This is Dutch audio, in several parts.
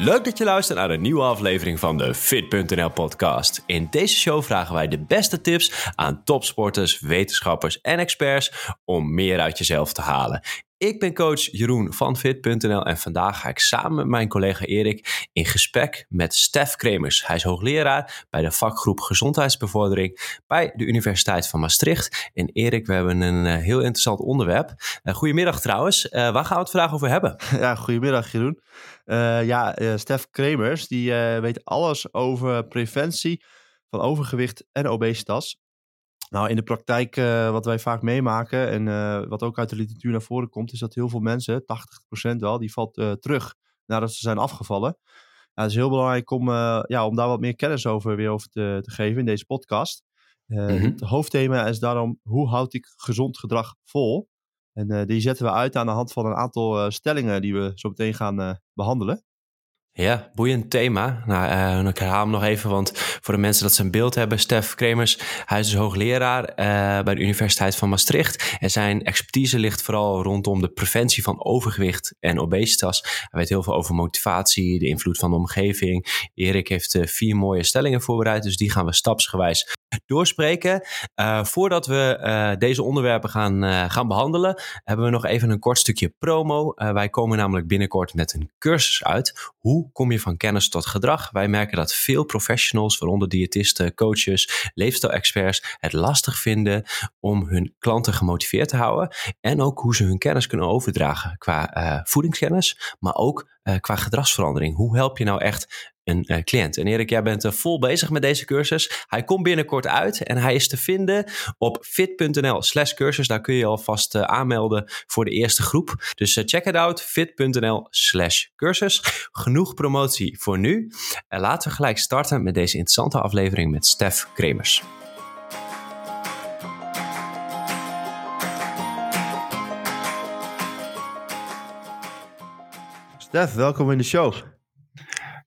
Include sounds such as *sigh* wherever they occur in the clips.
Leuk dat je luistert naar een nieuwe aflevering van de Fit.nl podcast. In deze show vragen wij de beste tips aan topsporters, wetenschappers en experts om meer uit jezelf te halen. Ik ben coach Jeroen van Fit.nl en vandaag ga ik samen met mijn collega Erik in gesprek met Stef Kremers. Hij is hoogleraar bij de vakgroep Gezondheidsbevordering bij de Universiteit van Maastricht. En Erik, we hebben een uh, heel interessant onderwerp. Uh, goedemiddag trouwens, uh, waar gaan we het vandaag over hebben? *laughs* Ja, goedemiddag Jeroen. ja, Stef Kremers die weet alles over preventie van overgewicht en obesitas. Nou, in de praktijk, uh, wat wij vaak meemaken en uh, wat ook uit de literatuur naar voren komt, is dat heel veel mensen, 80% wel, die valt uh, terug nadat ze zijn afgevallen. Ja, het is heel belangrijk om, ja, om daar wat meer kennis over weer over te, te geven in deze podcast. Mm-hmm. Het hoofdthema is daarom, hoe houd ik gezond gedrag vol? En die zetten we uit aan de hand van een aantal stellingen die we zo meteen gaan behandelen. Ja, boeiend thema. Nou, uh, ik herhaal hem nog even, want voor de mensen dat ze een beeld hebben, Stef Kremers, hij is dus hoogleraar uh, bij de Universiteit van Maastricht. En zijn expertise ligt vooral rondom de preventie van overgewicht en obesitas. Hij weet heel veel over motivatie, de invloed van de omgeving. Erik heeft uh, vier mooie stellingen voorbereid, dus die gaan we stapsgewijs doorspreken. Uh, voordat we uh, deze onderwerpen gaan, uh, gaan behandelen, hebben we nog even een kort stukje promo. wij komen namelijk binnenkort met een cursus uit. Hoe kom je van kennis tot gedrag? Wij merken dat veel professionals, waaronder diëtisten, coaches, leefstijl-experts, het lastig vinden om hun klanten gemotiveerd te houden. En ook hoe ze hun kennis kunnen overdragen qua voedingskennis, maar ook qua gedragsverandering. Hoe help je nou echt een uh, cliënt. En Erik, jij bent uh, vol bezig met deze cursus. Hij komt binnenkort uit en hij is te vinden op fit.nl slash cursus. Daar kun je alvast uh, aanmelden voor de eerste groep. Dus check it out, fit.nl slash cursus. Genoeg promotie voor nu. En laten we gelijk starten met deze interessante aflevering met Stef Kremers. Stef, welkom in de show.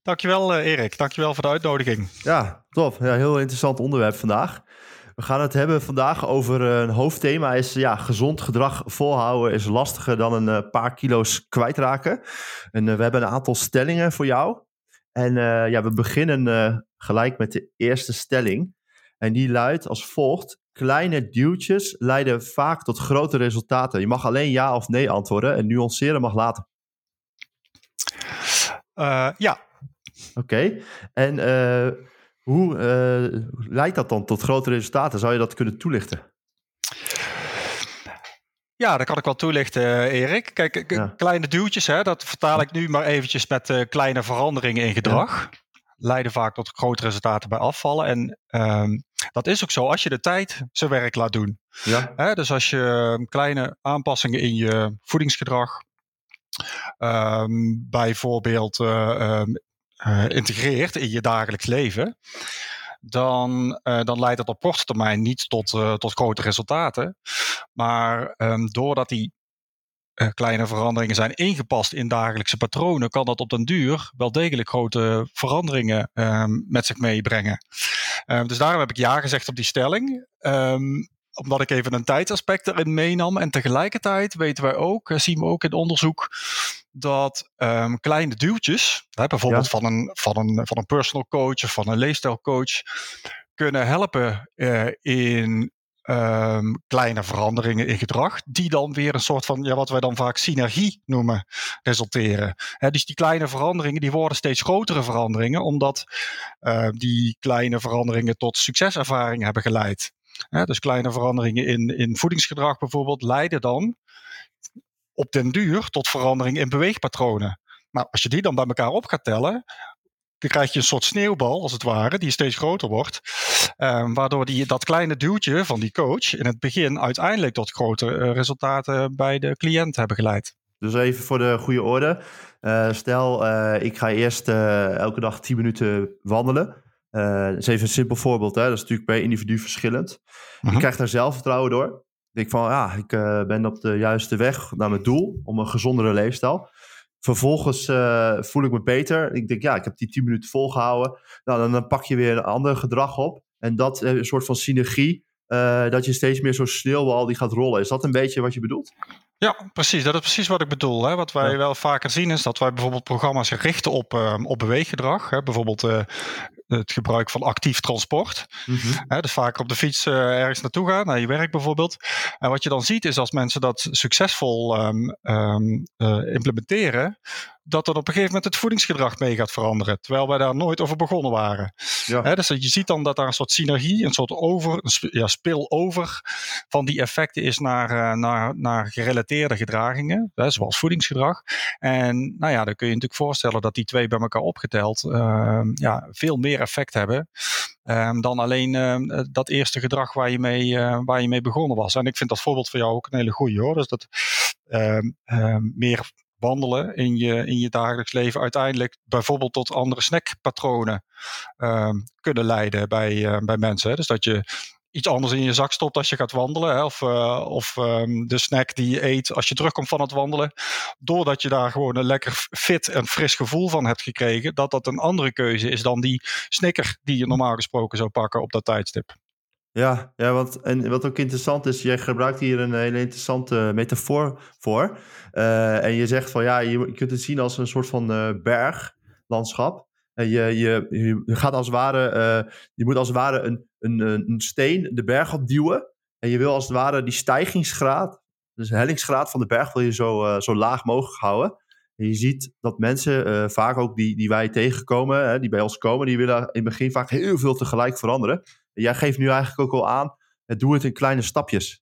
Dankjewel uh, Erik, dankjewel voor de uitnodiging. Ja, top. Ja, heel interessant onderwerp vandaag. We gaan het hebben vandaag over een hoofdthema is ja, gezond gedrag volhouden is lastiger dan een uh, paar kilo's kwijtraken. En uh, we hebben een aantal stellingen voor jou. En ja, we beginnen gelijk met de eerste stelling. En die luidt als volgt. Kleine duwtjes leiden vaak tot grote resultaten. Je mag alleen ja of nee antwoorden en nuanceren mag later. ja, Oké, en uh, hoe uh, leidt dat dan tot grote resultaten? Zou je dat kunnen toelichten? Ja, dat kan ik wel toelichten, Erik. Kijk, ja. kleine duwtjes, hè, dat vertaal ik nu maar eventjes met uh, kleine veranderingen in gedrag. Ja. Leiden vaak tot grote resultaten bij afvallen. En um, dat is ook zo als je de tijd zijn werk laat doen. Ja. Hè, dus als je kleine aanpassingen in je voedingsgedrag, um, bijvoorbeeld um, uh, integreert in je dagelijks leven, dan, uh, dan leidt dat op korte termijn niet tot, uh, tot grote resultaten. Maar um, doordat die kleine veranderingen zijn ingepast in dagelijkse patronen, kan dat op den duur wel degelijk grote veranderingen um, met zich meebrengen. Um, dus daarom heb ik ja gezegd op die stelling omdat ik even een tijdsaspect erin meenam. En tegelijkertijd weten wij ook, zien we ook in onderzoek, dat um, kleine duwtjes, hè, bijvoorbeeld ja. van, een, van, een, van een personal coach of van een leefstijlcoach, kunnen helpen uh, in um, kleine veranderingen in gedrag, die dan weer een soort van, ja, wat wij dan vaak synergie noemen, resulteren. He, dus die kleine veranderingen, die worden steeds grotere veranderingen, omdat uh, die kleine veranderingen tot succeservaringen hebben geleid. He, dus kleine veranderingen in, in voedingsgedrag bijvoorbeeld leiden dan op den duur tot verandering in beweegpatronen. Maar als je die dan bij elkaar op gaat tellen, dan krijg je een soort sneeuwbal, als het ware, die steeds groter wordt. Um, waardoor die, dat kleine duwtje van die coach in het begin uiteindelijk tot grotere uh, resultaten bij de cliënt hebben geleid. Dus even voor de goede orde. Uh, stel, uh, ik ga eerst elke dag 10 minuten wandelen. Dat is even een simpel voorbeeld, hè? dat is natuurlijk per individu verschillend. -huh. Ik krijg daar zelfvertrouwen door. Ik denk van, ja, ik uh, ben op de juiste weg naar mijn doel om een gezondere leefstijl. Vervolgens uh, voel ik me beter. Ik denk, ja, ik heb die 10 minuten volgehouden. Nou, dan, dan pak je weer een ander gedrag op. En dat een soort van synergie. Uh, dat je steeds meer zo'n sneeuwbal die gaat rollen. Is dat een beetje wat je bedoelt? Ja, precies. Dat is precies wat ik bedoel. Hè. Wat wij wel vaker zien is dat wij bijvoorbeeld programma's richten op, uh, op beweeggedrag. Hè. Bijvoorbeeld uh, het gebruik van actief transport. Mm -hmm. dus vaak op de fiets uh, ergens naartoe gaan, naar je werk bijvoorbeeld. En wat je dan ziet is als mensen dat succesvol um, um, implementeren, dat er op een gegeven moment het voedingsgedrag mee gaat veranderen. Terwijl wij daar nooit over begonnen waren. Ja. dus je ziet dan dat daar een soort synergie, een soort over, een ja, spillover van die effecten is naar, naar, naar gerelateerde gedragingen, hè, zoals voedingsgedrag. En nou ja, dan kun je natuurlijk voorstellen dat die twee bij elkaar opgeteld uh, ja, veel meer effect hebben. Um, dan alleen uh, dat eerste gedrag waar je, mee, uh, waar je mee begonnen was. En ik vind dat voorbeeld voor jou ook een hele goede hoor. Dus dat uh, meer wandelen in je, in je dagelijks leven uiteindelijk bijvoorbeeld tot andere snackpatronen kunnen leiden bij, bij mensen. Dus dat je iets anders in je zak stopt als je gaat wandelen. Hè? Of, uh, of um, de snack die je eet als je terugkomt van het wandelen. Doordat je daar gewoon een lekker fit en fris gevoel van hebt gekregen. Dat dat een andere keuze is dan die snicker die je normaal gesproken zou pakken op dat tijdstip. Ja, ja want, en wat ook interessant is, jij gebruikt hier een hele interessante metafoor voor. Uh, en je zegt van ja, je, kunt het zien als een soort van uh, berglandschap. En je, je, je gaat als ware, uh, je moet als het ware een, een, een steen de berg opduwen. En je wil als het ware die stijgingsgraad, dus de hellingsgraad van de berg, wil je zo, uh, zo laag mogelijk houden. En je ziet dat mensen, vaak ook die, die wij tegenkomen, hè, die bij ons komen, die willen in het begin vaak heel veel tegelijk veranderen. En jij geeft nu eigenlijk ook al aan, doe het in kleine stapjes.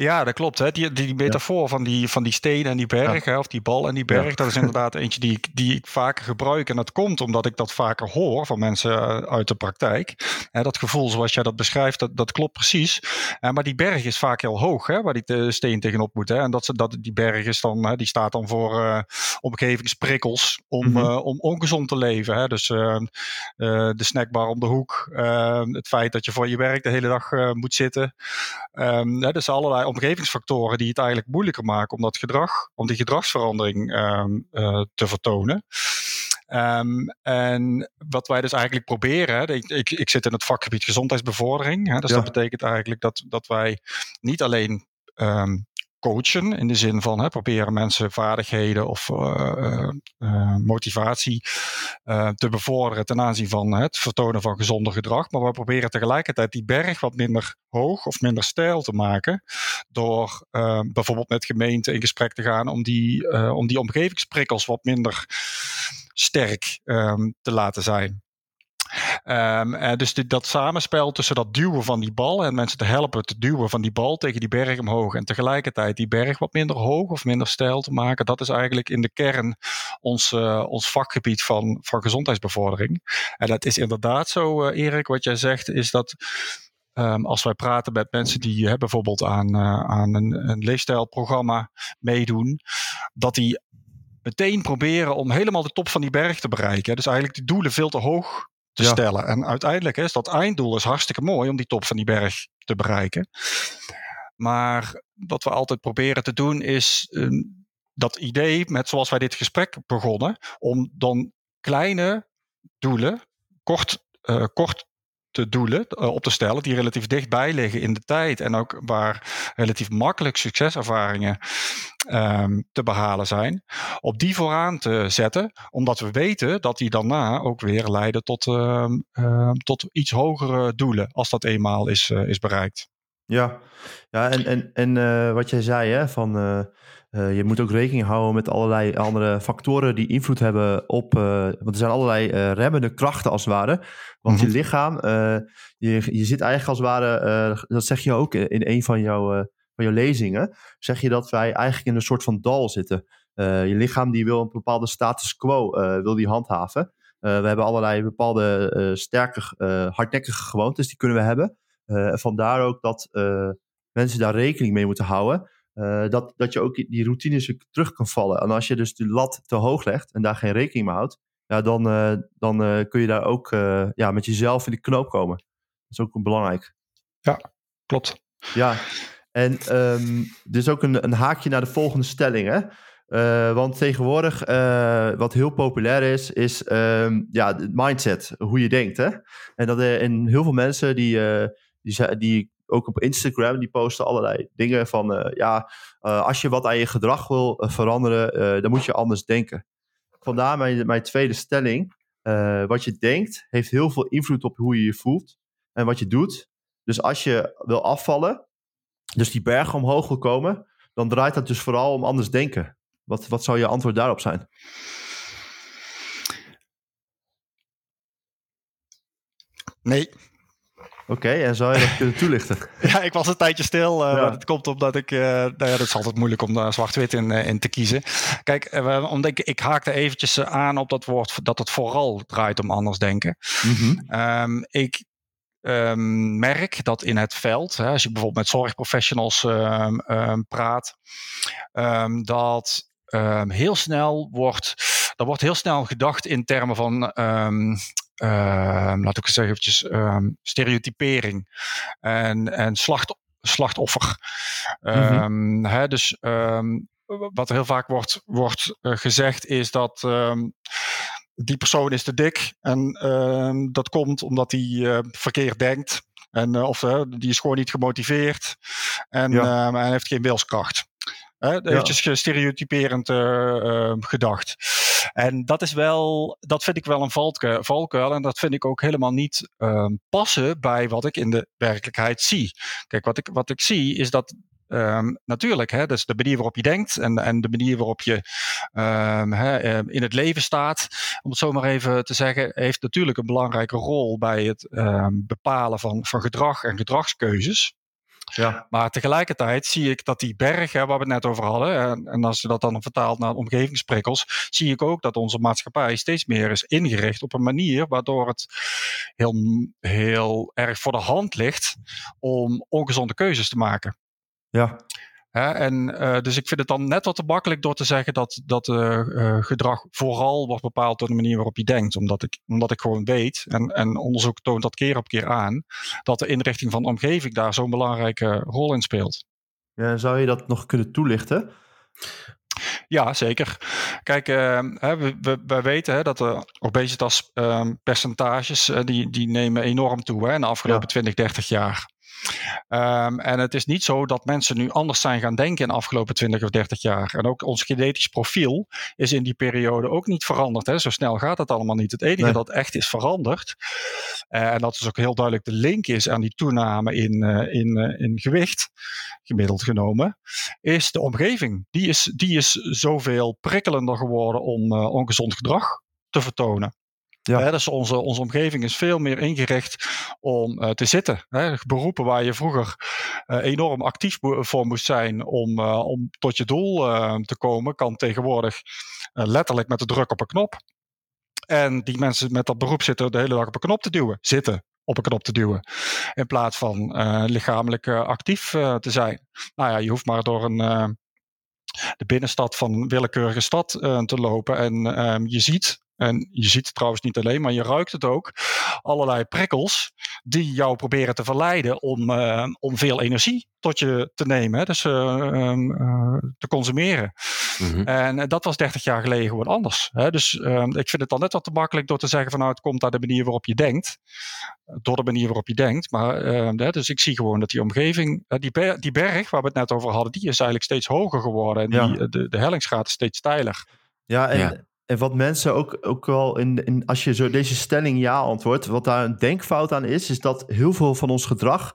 Ja, dat klopt. Hè. Die, die metafoor ja. van, die, van die steen en die berg, ja. hè, of die bal en die berg, ja. dat is inderdaad eentje die ik, die ik vaker gebruik. En dat komt omdat ik dat vaker hoor van mensen eh, uit de praktijk. Hè, dat gevoel zoals jij dat beschrijft, dat, dat klopt precies. Uh, maar die berg is vaak heel hoog, hè, waar die te, steen tegenop moet. Hè. En dat, dat, die berg is dan, hè, die staat dan voor uh, omgevingsprikkels om, mm -hmm. om ongezond te leven. Hè. Dus de snackbar om de hoek, het feit dat je voor je werk de hele dag moet zitten. Um, hè, dus allerlei omgevingsfactoren die het eigenlijk moeilijker maken om dat gedrag, om die gedragsverandering um, uh, te vertonen. Um, en wat wij dus eigenlijk proberen, ik, ik, ik zit in het vakgebied gezondheidsbevordering. Hè, dus ja. dat betekent eigenlijk dat, dat wij niet alleen um, coachen. In de zin van hè, proberen mensen vaardigheden of uh, uh, motivatie uh, te bevorderen ten aanzien van het vertonen van gezonder gedrag. Maar we proberen tegelijkertijd die berg wat minder hoog of minder steil te maken. Door bijvoorbeeld met gemeenten in gesprek te gaan om die, om die omgevingsprikkels wat minder sterk um, te laten zijn. Um, uh, dus dat samenspel tussen dat duwen van die bal en mensen te helpen te duwen van die bal tegen die berg omhoog en tegelijkertijd die berg wat minder hoog of minder stijl te maken, dat is eigenlijk in de kern ons, uh, ons vakgebied van, van gezondheidsbevordering. En dat is inderdaad zo, uh, Erik, wat jij zegt, is dat Um, als wij praten met mensen die hè, bijvoorbeeld aan, aan een, een leefstijlprogramma meedoen, dat die meteen proberen om helemaal de top van die berg te bereiken. Dus eigenlijk die doelen veel te hoog te ja. stellen. En uiteindelijk is dat einddoel is hartstikke mooi om die top van die berg te bereiken. Maar wat we altijd proberen te doen is um, dat idee, met zoals wij dit gesprek begonnen, om dan kleine doelen, kort, uh, kort te doelen uh, op te stellen die relatief dichtbij liggen in de tijd en ook waar relatief makkelijk succeservaringen um, te behalen zijn, op die vooraan te zetten, omdat we weten dat die daarna ook weer leiden tot, uh, uh, tot iets hogere doelen als dat eenmaal is, is bereikt. Ja, ja en, en, en wat jij zei, hè, van uh, je moet ook rekening houden met allerlei andere factoren die invloed hebben op. Want er zijn allerlei remmende krachten als het ware. Want je lichaam, je, je zit eigenlijk als het ware, dat zeg je ook in een van jouw, van jouw lezingen, zeg je dat wij eigenlijk in een soort van dal zitten. je lichaam die wil een bepaalde status quo wil die handhaven. we hebben allerlei bepaalde sterke, hardnekkige gewoontes, die kunnen we hebben. Vandaar ook dat mensen daar rekening mee moeten houden. Uh, dat, dat je ook die routines terug kan vallen. En als je dus de lat te hoog legt en daar geen rekening mee houdt, ja, dan, dan kun je daar ook ja, met jezelf in de knoop komen. Dat is ook belangrijk. Ja, klopt. Ja, en um, dus ook een, een haakje naar de volgende stelling. Hè? want tegenwoordig, wat heel populair is, is um, ja, mindset, hoe je denkt. Hè? En dat er in heel veel mensen die, die, die ook op Instagram, die posten allerlei dingen van, ja, als je wat aan je gedrag wil veranderen, dan moet je anders denken. Vandaar mijn, mijn tweede stelling. wat je denkt heeft heel veel invloed op hoe je je voelt en wat je doet. Dus als je wil afvallen, dus die berg omhoog wil komen, dan draait dat dus vooral om anders denken. Wat, wat zou je antwoord daarop zijn? Nee. Oké, en zou je dat kunnen toelichten? *laughs* ja, ik was een tijdje stil. Uh, Maar het komt omdat ik. Uh, nou ja, dat is altijd moeilijk om daar zwart-wit in, in te kiezen. Kijk, omdat ik, ik haakte eventjes aan op dat woord dat het vooral draait om anders denken. Mm um, ik um, merk dat in het veld, hè, als je bijvoorbeeld met zorgprofessionals um, praat, dat heel snel wordt, er wordt heel snel gedacht in termen van laat ik eens zeggen, eventjes, stereotypering en, en slacht, slachtoffer. Mm hè, dus wat heel vaak wordt, wordt uh, gezegd is dat die persoon is te dik. En dat komt omdat hij uh, verkeerd denkt. En, uh, of die is gewoon niet gemotiveerd. En ja. Ehm, hij heeft geen wilskracht. Ja. Eventjes stereotyperend ehm, gedacht. En dat is wel, dat vind ik wel een valkuil, valkuil en dat vind ik ook helemaal niet passen bij wat ik in de werkelijkheid zie. Kijk, wat ik, wat ik zie is dat Um, natuurlijk, hè, dus de manier waarop je denkt en, en de manier waarop je um, hè, ehm, in het leven staat, om het zo maar even te zeggen, heeft natuurlijk een belangrijke rol bij het um, bepalen van, van gedrag en gedragskeuzes. Ja. Maar tegelijkertijd zie ik dat die bergen waar we het net over hadden, en, en als je dat dan vertaalt naar omgevingsprikkels, zie ik ook dat onze maatschappij steeds meer is ingericht op een manier waardoor het heel, heel erg voor de hand ligt om ongezonde keuzes te maken. Ja. En uh, dus ik vind het dan net wat te makkelijk door te zeggen dat, dat uh, uh, gedrag vooral wordt bepaald door de manier waarop je denkt. Omdat ik, omdat ik gewoon weet, en, en onderzoek toont dat keer op keer aan, dat de inrichting van de omgeving daar zo'n belangrijke rol in speelt. Ja, zou je dat nog kunnen toelichten? Ja, zeker. Kijk, uh, we, we, wij weten hè, dat de obesitas-percentages uh, die, die nemen enorm toe hè, in de afgelopen ja. 20, 30 jaar. Um, en het is niet zo dat mensen nu anders zijn gaan denken in de afgelopen 20 of 30 jaar. En ook ons genetisch profiel is in die periode ook niet veranderd. Hè. Zo snel gaat het allemaal niet. Het enige nee. dat echt is veranderd, uh, en dat is ook heel duidelijk de link is aan die toename in, uh, in, uh, in gewicht, gemiddeld genomen, is de omgeving. Die is, die is zoveel prikkelender geworden om ongezond gedrag te vertonen. Ja. Hè, dus onze, onze omgeving is veel meer ingericht om uh, te zitten. Hè. Beroepen waar je vroeger uh, enorm actief voor moest zijn om, uh, om tot je doel te komen, kan tegenwoordig letterlijk met de druk op een knop. En die mensen met dat beroep zitten de hele dag op een knop te duwen. Zitten op een knop te duwen. In plaats van lichamelijk actief te zijn. Nou ja, je hoeft maar door een de binnenstad van een willekeurige stad te lopen. En um, je ziet en je ziet het trouwens niet alleen, maar je ruikt het ook. Allerlei prikkels die jou proberen te verleiden om, uh, om veel energie tot je te nemen. Hè? Dus uh, uh, te consumeren. Mm-hmm. En dat was 30 jaar geleden gewoon anders. Hè? Dus ehm, ik vind het dan net wat te makkelijk door te zeggen van nou het komt aan de manier waarop je denkt. Door de manier waarop je denkt. Maar ehm, dus ik zie gewoon dat die omgeving, die, ber die berg waar we het net over hadden, die is eigenlijk steeds hoger geworden. En ja. die, de, de hellingsgraad is steeds steiler. Ja, en, ja. En wat mensen ook, ook wel in, in, als je zo deze stelling ja antwoordt, wat daar een denkfout aan is, is dat heel veel van ons gedrag,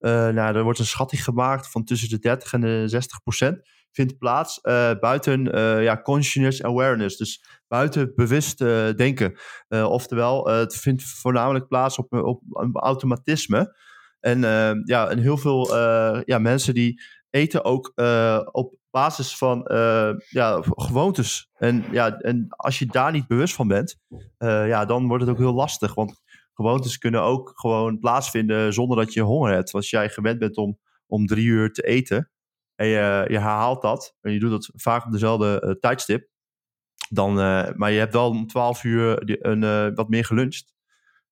uh, nou, er wordt een schatting gemaakt van tussen de 30 en de 60 procent, vindt plaats uh, buiten uh, ja, conscious awareness, dus buiten bewust denken. oftewel, het vindt voornamelijk plaats op, op, op automatisme. En, ja, en heel veel ja, mensen die eten ook op basis van uh, ja, gewoontes. En, ja, en als je daar niet bewust van bent, uh, ja, dan wordt het ook heel lastig. Want gewoontes kunnen ook gewoon plaatsvinden zonder dat je honger hebt. Als jij gewend bent om, om drie uur te eten en je, je herhaalt dat, en je doet dat vaak op dezelfde uh, tijdstip, dan, maar je hebt wel om twaalf uur een, wat meer geluncht.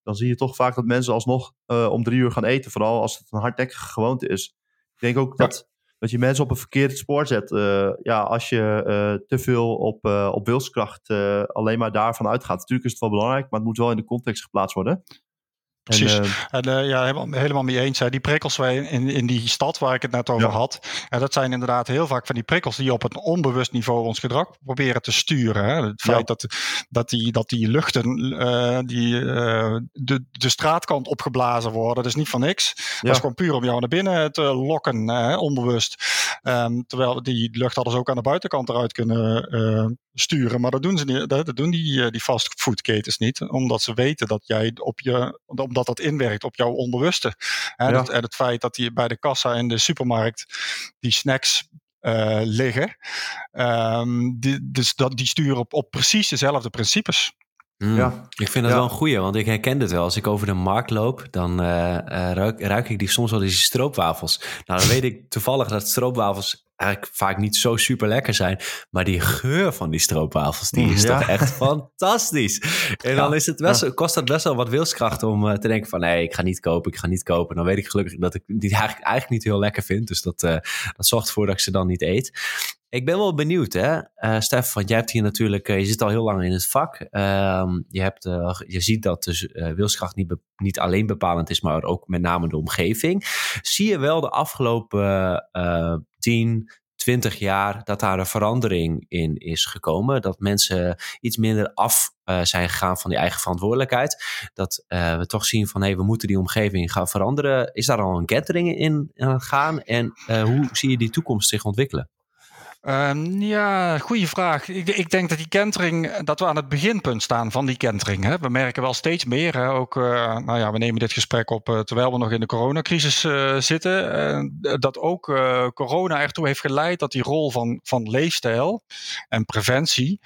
Dan zie je toch vaak dat mensen alsnog om drie uur gaan eten. Vooral als het een hardnekkige gewoonte is. Ik denk ook dat dat je mensen op een verkeerd spoor zet. Uh, ja, als je uh, te veel op, uh, op wilskracht alleen maar daarvan uitgaat. Natuurlijk is het wel belangrijk, maar het moet wel in de context geplaatst worden. Precies. En, En, eh, ja, helemaal, helemaal mee eens. Hè. Die prikkels in, in die stad waar ik het net over Ja. had. En dat zijn inderdaad heel vaak van die prikkels die op een onbewust niveau ons gedrag proberen te sturen. Hè. Het Ja. feit dat, dat, die, dat die luchten eh, die, eh, de, de straatkant opgeblazen worden, dat is niet van niks. Dat is gewoon puur om jou naar binnen te lokken, hè, onbewust. Ehm, terwijl die lucht hadden ze ook aan de buitenkant eruit kunnen eh, sturen. Maar dat doen ze niet. Dat, dat doen die, eh, die fastfoodketens niet. Omdat ze weten dat jij op je, omdat dat inwerkt op jouw onbewuste. Hè, Ja. dat- en het feit dat die bij de kassa in de supermarkt die snacks eh, liggen. ehm, die, dus dat, die sturen op, op precies dezelfde principes. Mm. Ja. Ik vind dat Ja. wel een goeie, want ik herken dit wel. Als ik over de markt loop, dan eh, eh, ruik, ruik ik die soms wel eens die stroopwafels. Nou, dan weet ik toevallig dat stroopwafels eigenlijk vaak niet zo super lekker zijn. Maar die geur van die stroopwafels, die is Ja. toch echt fantastisch. En dan is het best, kost dat best wel wat wilskracht om eh, te denken van... nee, ik ga niet kopen, ik ga niet kopen. Dan weet ik gelukkig dat ik die eigenlijk, eigenlijk niet heel lekker vind. Dus dat, eh, dat zorgt ervoor dat ik ze dan niet eet. Ik ben wel benieuwd, hè, eh Stef, want jij hebt hier natuurlijk, je zit al heel lang in het vak. Ehm, je, hebt, je ziet dat dus wilskracht niet, niet alleen bepalend is, maar ook met name de omgeving. Zie je wel de afgelopen 10, 20 jaar dat daar een verandering in is gekomen? Dat mensen iets minder af eh, zijn gegaan van die eigen verantwoordelijkheid. Dat eh, we toch zien van, hé, we moeten die omgeving gaan veranderen. Is daar al een kentering in aan gaan? En eh, hoe zie je die toekomst zich ontwikkelen? Ehm, ja, goede vraag. Ik, ik denk dat die kentering, dat we aan het beginpunt staan van die kentering. Hè. We merken wel steeds meer, hè. ook, eh, nou ja, we nemen dit gesprek op eh, terwijl we nog in de coronacrisis eh, zitten. dat ook corona ertoe heeft geleid dat die rol van, van leefstijl en preventie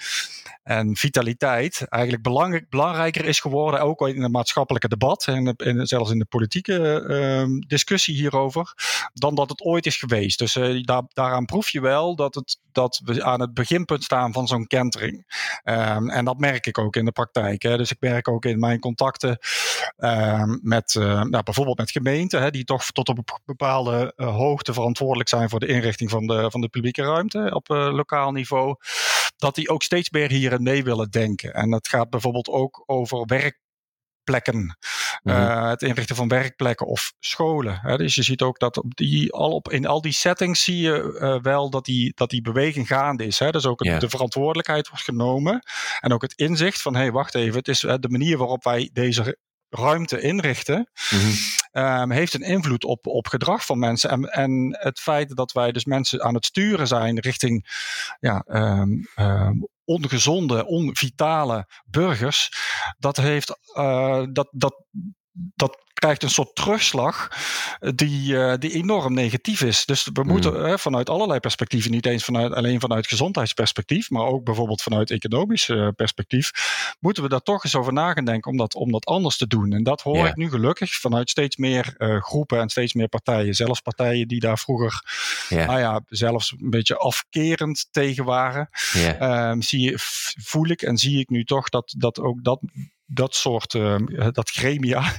en vitaliteit eigenlijk belangrijk, belangrijker is geworden, ook in het maatschappelijke debat en, zelfs in de politieke ehm, discussie hierover, dan dat het ooit is geweest. Dus eh, daar, daaraan proef je wel dat, het, dat we aan het beginpunt staan van zo'n kentering. Ehm, en dat merk ik ook in de praktijk. Hè. Dus ik merk ook in mijn contacten ehm, met eh, nou, bijvoorbeeld met gemeenten, hè, die toch tot op een bepaalde eh, hoogte verantwoordelijk zijn voor de inrichting van de, van de publieke ruimte op lokaal niveau dat die ook steeds meer hierin mee willen denken. En dat gaat bijvoorbeeld ook over werkplekken. Mhm. Eh, het inrichten van werkplekken of scholen. Hè. Dus je ziet ook dat op die, al op, in al die settings zie je eh, wel dat die, dat die beweging gaande is. Hè. Dus ook het- de verantwoordelijkheid wordt genomen. En ook het inzicht van, hé, hey, wacht even. Het is de manier waarop wij deze ruimte inrichten Mhm. Ehm, heeft een invloed op, op gedrag van mensen. En, en het feit dat wij dus mensen aan het sturen zijn richting ja, ehm, ehm, ongezonde, onvitale burgers, dat heeft uh, dat, dat, dat krijgt een soort terugslag die, uh, die enorm negatief is. Dus we moeten mm. uh, vanuit allerlei perspectieven, niet eens vanuit, alleen vanuit gezondheidsperspectief, maar ook bijvoorbeeld vanuit economisch uh, perspectief, moeten we daar toch eens over na gaan denken om dat, om dat anders te doen. En dat hoor yeah. ik nu gelukkig vanuit steeds meer uh, groepen en steeds meer partijen. Zelfs partijen die daar vroeger, yeah. nou ja, zelfs een beetje afkerend tegen waren. Yeah. Um, zie je, voel ik en zie ik nu toch dat, dat ook dat dat soort, uh, dat gremia, *laughs*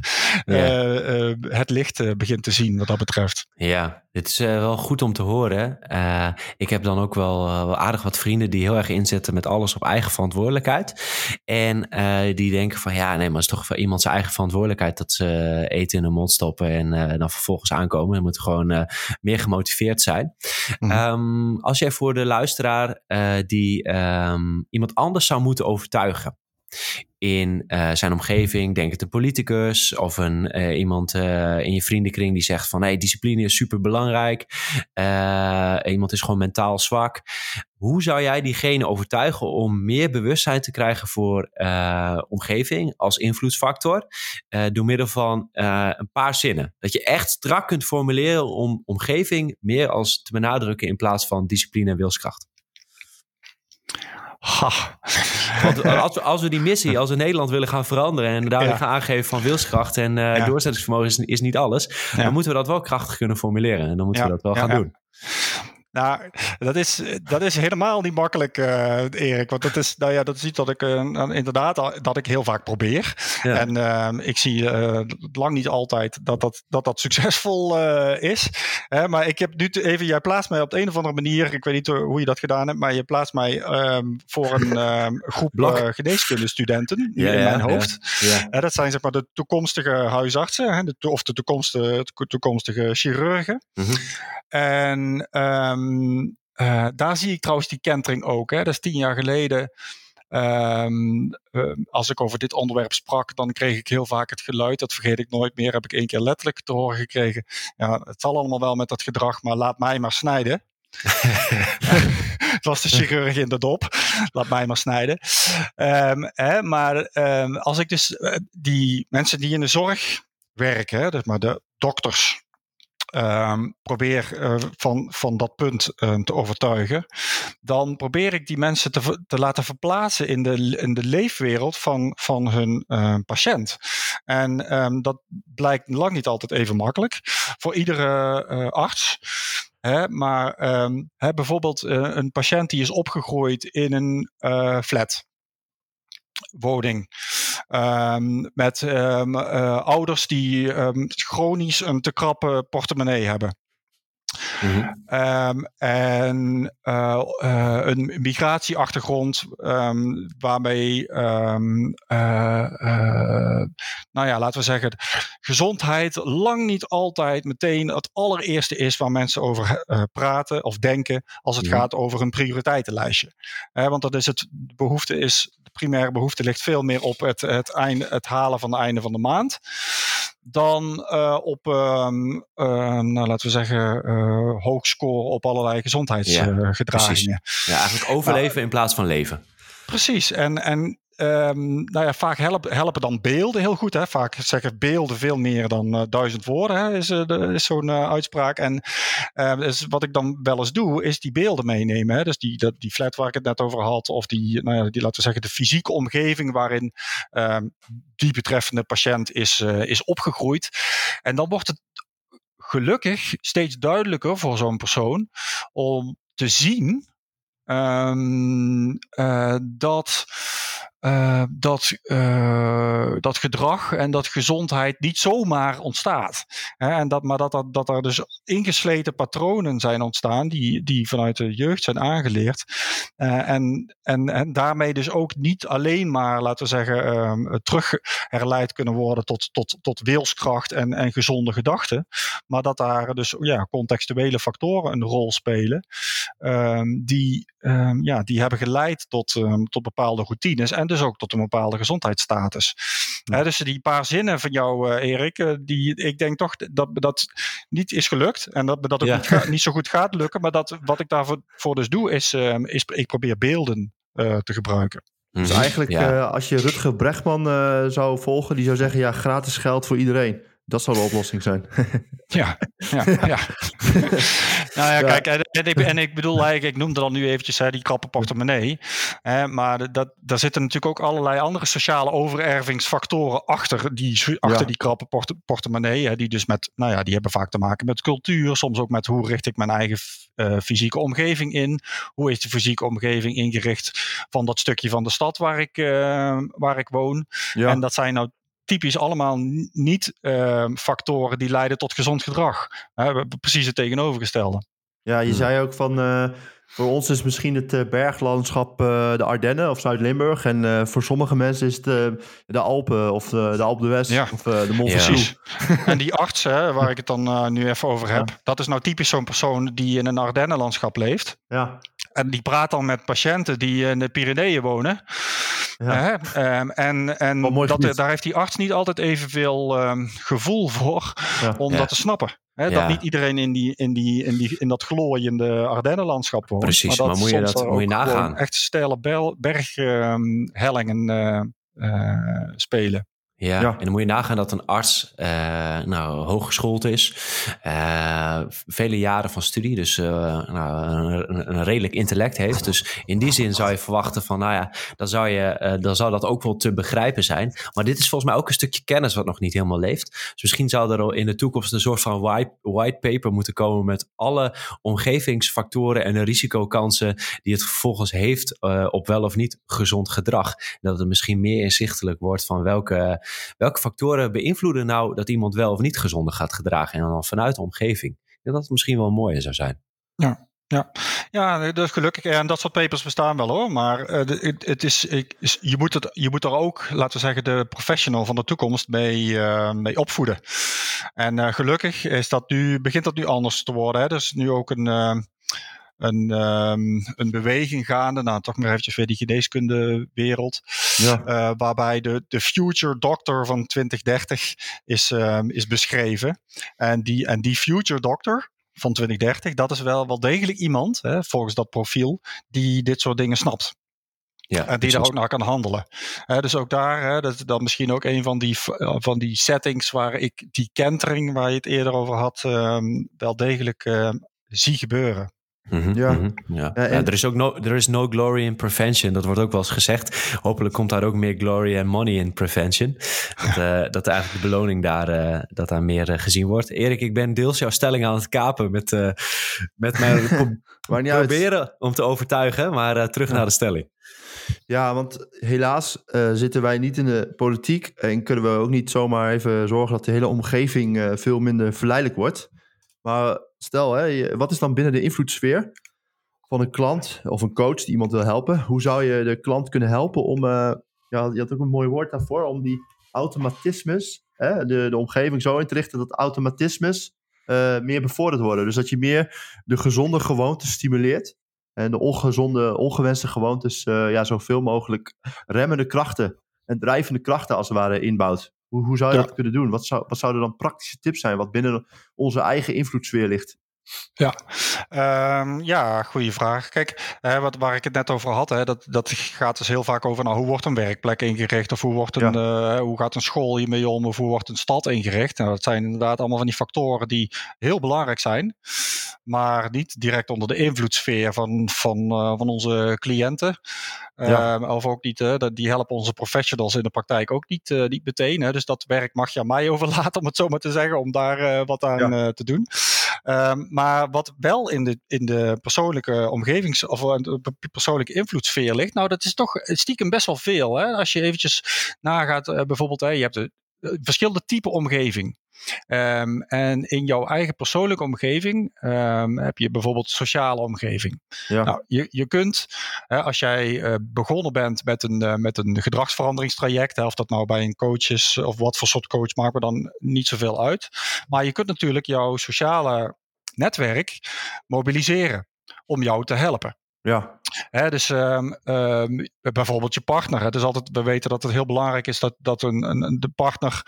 uh, uh, het licht begint te zien wat dat betreft. Ja, dit is wel goed om te horen. ik heb dan ook wel, wel, aardig wat vrienden die heel erg inzetten met alles op eigen verantwoordelijkheid. En die denken van ja, nee, maar het is toch voor iemand zijn eigen verantwoordelijkheid dat ze eten in hun mond stoppen en dan vervolgens aankomen. Dan moeten gewoon meer gemotiveerd zijn. Mm. Um, als jij voor de luisteraar die um, iemand anders zou moeten overtuigen in uh, zijn omgeving. Denk het een politicus of een, uh, iemand uh, in je vriendenkring die zegt van hey, discipline is super belangrijk. iemand is gewoon mentaal zwak. Hoe zou jij diegene overtuigen om meer bewustzijn te krijgen voor omgeving als invloedsfactor? door middel van een paar zinnen. Dat je echt strak kunt formuleren om omgeving meer als te benadrukken in plaats van discipline en wilskracht. Ha. Want als we, als we die missie als we Nederland willen gaan veranderen en duidelijk ja. gaan aangeven van wilskracht en uh, ja. doorzettingsvermogen is, is, niet alles, ja. dan moeten we dat wel krachtig kunnen formuleren en dan moeten we dat wel gaan doen. Nou, dat is, dat is helemaal niet makkelijk, uh, Erik. Want dat is, nou ja, dat is iets dat ik uh, inderdaad dat ik heel vaak probeer. Ja. En uh, ik zie lang niet altijd dat dat, dat, dat succesvol is. Maar ik heb nu even, jij plaatst mij op de een of andere manier, ik weet niet hoe je dat gedaan hebt, maar je plaatst mij um, voor een um, *laughs* groep geneeskundestudenten ja, in mijn hoofd. Ja, dat zijn zeg maar de toekomstige huisartsen hè, de, of de toekomstige, toekomstige chirurgen. Mm -hmm. En um, uh, daar zie ik trouwens die kentering ook. Hè. Dat is tien jaar geleden. Um, uh, als ik over dit onderwerp sprak, dan kreeg ik heel vaak het geluid. Dat vergeet ik nooit meer. Heb ik één keer letterlijk te horen gekregen. Ja, het zal allemaal wel met dat gedrag, maar laat mij maar snijden. het *laughs* was de chirurg in de dop. Laat mij maar snijden. Um, hè, maar um, als ik dus uh, die mensen die in de zorg werken, hè, dus maar de dokters, um, probeer uh, van, van dat punt um, te overtuigen, dan probeer ik die mensen te, te laten verplaatsen in de, in de leefwereld van, van hun uh, patiënt. En dat blijkt lang niet altijd even makkelijk voor iedere uh, arts. Maar bijvoorbeeld een patiënt die is opgegroeid in een flat woning. Um, met um, uh, ouders die um, chronisch een te krappe portemonnee hebben. Mm-hmm. Um, en uh, uh, een migratieachtergrond um, waarmee, um, nou ja, laten we zeggen, gezondheid lang niet altijd meteen het allereerste is waar mensen over praten of denken als het mm-hmm. gaat over een prioriteitenlijstje. want dat is het, de behoefte is primaire behoefte ligt veel meer op het, het, einde, het halen van het einde van de maand. Dan uh, op, um, uh, nou, laten we zeggen, uh, hoog scoren op allerlei gezondheidsgedragingen. Ja, ja, eigenlijk overleven in plaats van leven. Precies. En, en Um, nou ja, vaak helpen, helpen dan beelden heel goed. Hè? Vaak zeggen beelden veel meer dan uh, duizend woorden, hè? is, uh, is zo'n uh, uitspraak. En dus wat ik dan wel eens doe, is die beelden meenemen. Hè? Dus die, dat, die flat waar ik het net over had, of die, nou ja, die laten we zeggen, de fysieke omgeving waarin um, die betreffende patiënt is, is opgegroeid. En dan wordt het gelukkig steeds duidelijker voor zo'n persoon om te zien dat uh, dat, uh, dat gedrag en dat gezondheid niet zomaar ontstaat. Hè, en dat, maar dat, dat, dat er dus ingesleten patronen zijn ontstaan die, die vanuit de jeugd zijn aangeleerd. Uh, en, en, en daarmee dus ook niet alleen maar, laten we zeggen, um, terug herleid kunnen worden tot, tot, tot wilskracht en, en gezonde gedachten. Maar dat daar dus ja, contextuele factoren een rol spelen. Um, die, um, ja, die hebben geleid tot, tot bepaalde routines. En dus ook tot een bepaalde gezondheidsstatus. Ja. dus die paar zinnen van jou, uh, Erik, uh, die, ik denk toch dat dat niet is gelukt. En dat dat ja. niet, ga, niet, zo goed gaat lukken. Maar dat, wat ik daarvoor voor dus doe, is, uh, is ik probeer beelden eh, te gebruiken. Dus mhm. eigenlijk, ja. als je Rutger Brechtman zou volgen, die zou zeggen: ja, gratis geld voor iedereen. Dat zou de oplossing zijn. *laughs* ja, ja, ja. *laughs* nou ja, kijk, en, en, ik, en, ik, bedoel eigenlijk, ik noemde dan nu eventjes hè, die krappe portemonnee. Hè, maar dat, daar zitten natuurlijk ook allerlei andere sociale overervingsfactoren achter die, achter ja. die krappe port, portemonnee. Hè, die dus met, nou ja, die hebben vaak te maken met cultuur. Soms ook met hoe richt ik mijn eigen uh, fysieke omgeving in. Hoe is de fysieke omgeving ingericht van dat stukje van de stad waar ik, uh, waar ik woon. Ja. En dat zijn nou typisch allemaal niet uh, factoren die leiden tot gezond gedrag. Uh, precies het tegenovergestelde. Ja, je hmm. zei ook van. Uh, voor ons is misschien het uh, berglandschap de Ardennen of Zuid-Limburg. En voor sommige mensen is het de Alpen of de, de Alpe d'Huez ja. of de Mont Ventoux. Ja. en die arts, hè, waar ik het dan nu even over heb. Ja. Dat is nou typisch zo'n persoon die in een Ardennenlandschap leeft. Ja. En die praat dan met patiënten die in de Pyreneeën wonen. Ja. Um, en en dat, daar heeft die arts niet altijd evenveel um, gevoel voor ja. om dat te snappen. Hè, dat niet iedereen in, die, in, die, in, die, in dat glooiende Ardennenlandschap woont. Precies, maar, maar moet je dat moet je nagaan. Echt steile berghellingen uh, uh, spelen. Ja, en dan moet je nagaan dat een arts uh, nou, hooggeschoold is. Uh, vele jaren van studie, dus uh, nou, een, een, redelijk intellect heeft. Dus in die zin zou je verwachten van, nou ja, dan zou, je, dan zou dat ook wel te begrijpen zijn. Maar dit is volgens mij ook een stukje kennis wat nog niet helemaal leeft. Dus misschien zou er in de toekomst een soort van white, white paper moeten komen met alle omgevingsfactoren en de risicokansen die het vervolgens heeft op wel of niet gezond gedrag. Dat het misschien meer inzichtelijk wordt van welke welke factoren beïnvloeden nou dat iemand wel of niet gezonder gaat gedragen? En dan vanuit de omgeving. dat het misschien wel mooier zou zijn. Ja, ja, ja dus gelukkig. En dat soort papers bestaan wel hoor. Maar uh, het, is, ik, je, moet het, je moet er ook, laten we zeggen, de professional van de toekomst mee, uh, mee opvoeden. En uh, gelukkig is dat nu, begint dat nu anders te worden. Hè. Dus nu ook een een, um, een beweging gaande. Nou, toch maar eventjes weer die geneeskundewereld. Ja. Uh, waarbij de, de future doctor van 2030 is, um, is beschreven. En die, en die future doctor van 2030, dat is wel, wel degelijk iemand, hè, volgens dat profiel, die dit soort dingen snapt. Ja, en die daar ook naar kan handelen. Dus ook daar, hè, dat is dan misschien ook een van die, van die settings waar ik die kentering waar je het eerder over had, um, wel degelijk zie gebeuren. Mhm, ja. Mm -hmm, ja. ja, er is ook no, er is no glory in prevention. Dat wordt ook wel eens gezegd. Hopelijk komt daar ook meer glory en money in prevention. Dat, uh, *laughs* dat eigenlijk de beloning daar, uh, dat daar meer uh, gezien wordt. Erik, ik ben deels jouw stelling aan het kapen met, met mijn *laughs* pro proberen uit. om te overtuigen. Maar terug naar de stelling. Ja, want helaas zitten wij niet in de politiek. En kunnen we ook niet zomaar even zorgen dat de hele omgeving veel minder verleidelijk wordt. Maar stel, hè, wat is dan binnen de invloedssfeer van een klant of een coach die iemand wil helpen? Hoe zou je de klant kunnen helpen om, uh, ja, je had ook een mooi woord daarvoor, om die automatismes, hè, de, de omgeving zo in te richten dat automatismes uh, meer bevorderd worden. Dus dat je meer de gezonde gewoontes stimuleert en de ongezonde, ongewenste gewoontes uh, ja, zoveel mogelijk remmende krachten en drijvende krachten als het ware inbouwt. Hoe, hoe zou je dat kunnen doen? Wat, zou, wat zouden dan praktische tips zijn wat binnen onze eigen invloedssfeer ligt? Ja, um, ja, goede vraag. Kijk, hè, wat, waar ik het net over had, hè, dat, dat gaat dus heel vaak over nou, hoe wordt een werkplek ingericht of hoe, wordt een, ja. uh, hoe gaat een school hiermee om of hoe wordt een stad ingericht. Nou, dat zijn inderdaad allemaal van die factoren die heel belangrijk zijn, maar niet direct onder de invloedssfeer van, van, uh, van onze cliënten. Ja. Uh, of ook niet, die helpen onze professionals in de praktijk ook niet, uh, niet meteen. Hè. Dus dat werk mag je aan mij *laughs* overlaten, om het zo maar te zeggen, om daar wat aan ja. te doen. Um, maar wat wel in de, in de persoonlijke omgevings- of de persoonlijke invloedssfeer ligt, nou, dat is toch stiekem best wel veel. Hè? Als je eventjes nagaat, bijvoorbeeld, hè, je hebt de, verschillende type omgeving. Um, en in jouw eigen persoonlijke omgeving um, heb je bijvoorbeeld sociale omgeving. Ja. Nou, je, je kunt, hè, als jij uh, begonnen bent met een, uh, met een gedragsveranderingstraject, hè, of dat nou bij een coach is of wat voor soort coach, maakt me dan niet zoveel uit. Maar je kunt natuurlijk jouw sociale netwerk mobiliseren om jou te helpen. Ja. Hè, dus um, um, bijvoorbeeld je partner. Het is altijd, we weten dat het heel belangrijk is dat, dat een, een, de partner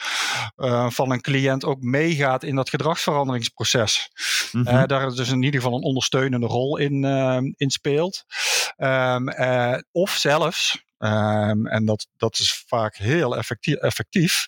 uh, van een cliënt ook meegaat in dat gedragsveranderingsproces. Mm -hmm. uh, daar dus in ieder geval een ondersteunende rol in, uh, in speelt. Um, of zelfs, en dat, dat is vaak heel effectief, effectief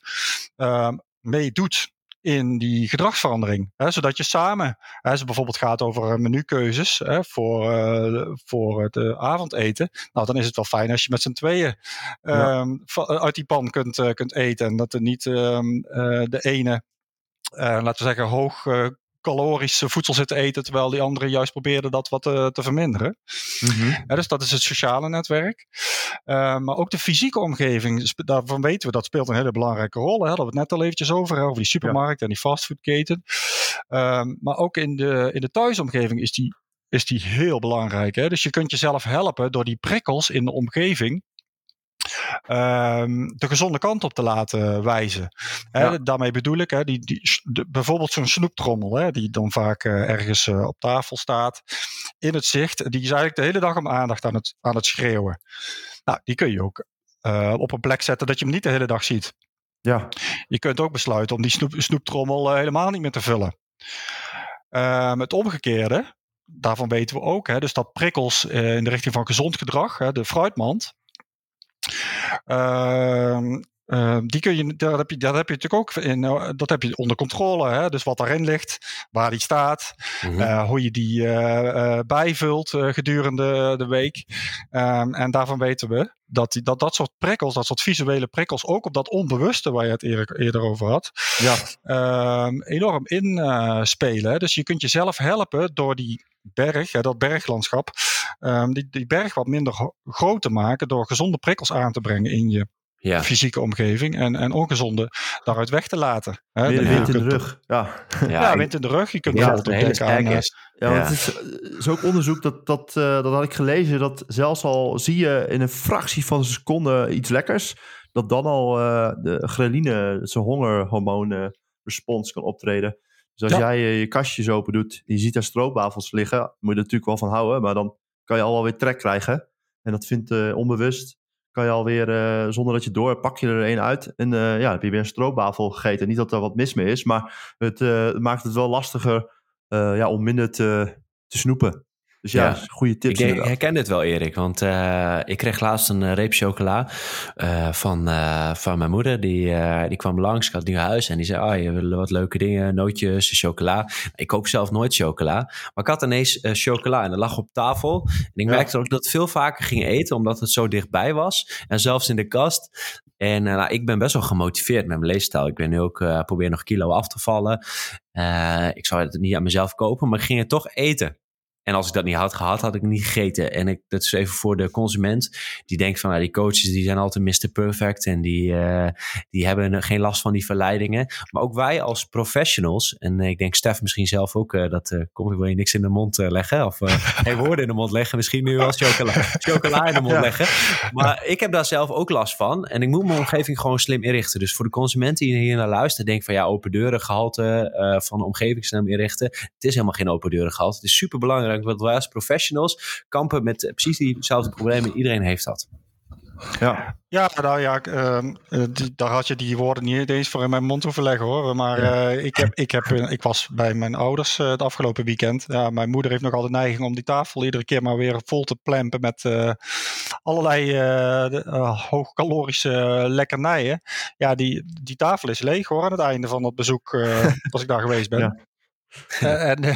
meedoet in die gedragsverandering. Hè, zodat je samen, hè, als het bijvoorbeeld gaat over menukeuzes hè, voor, uh, voor het uh, avondeten. Nou, dan is het wel fijn als je met z'n tweeën ja. um, uit die pan kunt, uh, kunt eten. En dat er niet um, de ene, laten we zeggen, hoog calorisch voedsel zitten eten, terwijl die anderen juist probeerden dat wat te, te verminderen. Mm -hmm. ja, dus dat is het sociale netwerk. Uh, maar ook de fysieke omgeving, daarvan weten we dat speelt een hele belangrijke rol. Hè. Daar hadden we het net al eventjes over, over die supermarkt ja. en die fastfoodketen. Um, maar ook in de, in de thuisomgeving is die, is die heel belangrijk. Hè. Dus je kunt jezelf helpen door die prikkels in de omgeving um, de gezonde kant op te laten wijzen. Hè, ja. Daarmee bedoel ik, hè, die, die, de, bijvoorbeeld zo'n snoeptrommel, hè, die dan vaak uh, ergens uh, op tafel staat, in het zicht, die is eigenlijk de hele dag om aandacht aan het, aan het schreeuwen. Nou, die kun je ook uh, op een plek zetten dat je hem niet de hele dag ziet. Ja. Je kunt ook besluiten om die snoep, snoeptrommel helemaal niet meer te vullen. Um, het omgekeerde, daarvan weten we ook, hè, dus dat prikkels in de richting van gezond gedrag, hè, de fruitmand, Um, Uh, die kun je, dat heb je, dat heb je natuurlijk ook in, eh, dat heb je onder controle. Hè? Dus wat daarin ligt, waar die staat, Mhm. eh, hoe je die eh, eh, bijvult gedurende de week. Ehm, en daarvan weten we dat, die, dat dat soort prikkels, dat soort visuele prikkels, ook op dat onbewuste waar je het eerder, eerder over had, Ja, ehm, enorm inspelen. dus je kunt jezelf helpen door die berg, hè, dat berglandschap, die, die berg wat minder groot te maken door gezonde prikkels aan te brengen in je ja. fysieke omgeving en, en ongezonde daaruit weg te laten. Hè, wind, wind in de rug. Ja, Ja, wind in de rug. Je kunt bijvoorbeeld het ook denken aan... eh, is. Ja, Ja. het is, is ook onderzoek dat, dat, eh, dat had ik gelezen, dat zelfs al zie je in een fractie van een seconde iets lekkers, dat dan al eh, de ghreline, zijn hongerhormoon eh, respons kan optreden. Dus als Ja. jij eh, je kastjes open doet, je ziet daar stroopwafels liggen, moet je er natuurlijk wel van houden, maar dan kan je al wel weer trek krijgen. En dat vindt eh, onbewust, kan je alweer, eh zonder dat je door, pak je er een uit en eh, ja, heb je weer een stroopwafel gegeten. Niet dat er wat mis mee is, maar het, eh, maakt het wel lastiger ja, om minder te, te snoepen. Dus ja, goede Ik, tips ik inderdaad. herken dit wel, Erik. Want eh, ik kreeg laatst een eh, reep chocola eh, van, van mijn moeder. Die, die kwam langs, ik had nieuw huis. En die zei, ah, je wil wat leuke dingen, nootjes, chocola. Ik koop zelf nooit chocola. Maar ik had ineens chocola en dat lag op tafel. En ik Ja. merkte ook dat ik veel vaker ging eten, omdat het zo dichtbij was. En zelfs in de kast. En nou, ik ben best wel gemotiveerd met mijn leefstijl. Ik ben nu ook, probeer nog kilo af te vallen. Ik zou het niet aan mezelf kopen, maar ik ging het toch eten. En als ik dat niet had gehad, had ik het niet gegeten. En ik, dat is even voor de consument. Die denkt van, nou, die coaches die zijn altijd Mr. Perfect. En die, eh, die hebben geen last van die verleidingen. Maar ook wij als professionals. En ik denk Stef misschien zelf ook. eh, dat eh kom je wil je niks in de mond leggen. Of *laughs* geen woorden in de mond leggen. Misschien nu wel chocola, *laughs* chocola in de mond Ja. leggen. Maar ik heb daar zelf ook last van. En ik moet mijn omgeving gewoon slim inrichten. Dus voor de consument die hier naar luistert. Denk van ja, open deuren gehalte eh, van de omgeving slim inrichten. Het is helemaal geen open deuren gehalte. Het is super belangrijk. Als professionals kampen met eh, precies diezelfde problemen. Iedereen heeft dat. Ja, Ja, nou ja, ik, ehm, eh, die- daar had je die woorden niet eens voor in mijn mond hoeven leggen hoor. Maar eh, ik, heb, ik, heb, ik was bij mijn ouders eh, het afgelopen weekend. Ja, mijn moeder heeft nog altijd de neiging om die tafel iedere keer maar weer vol te plempen met eh, allerlei de- hoogcalorische eh, lekkernijen. Ja, die, die tafel is leeg hoor aan het einde van het bezoek eh, *laughs* als ik daar geweest ben. Ja. Eh, en, eh,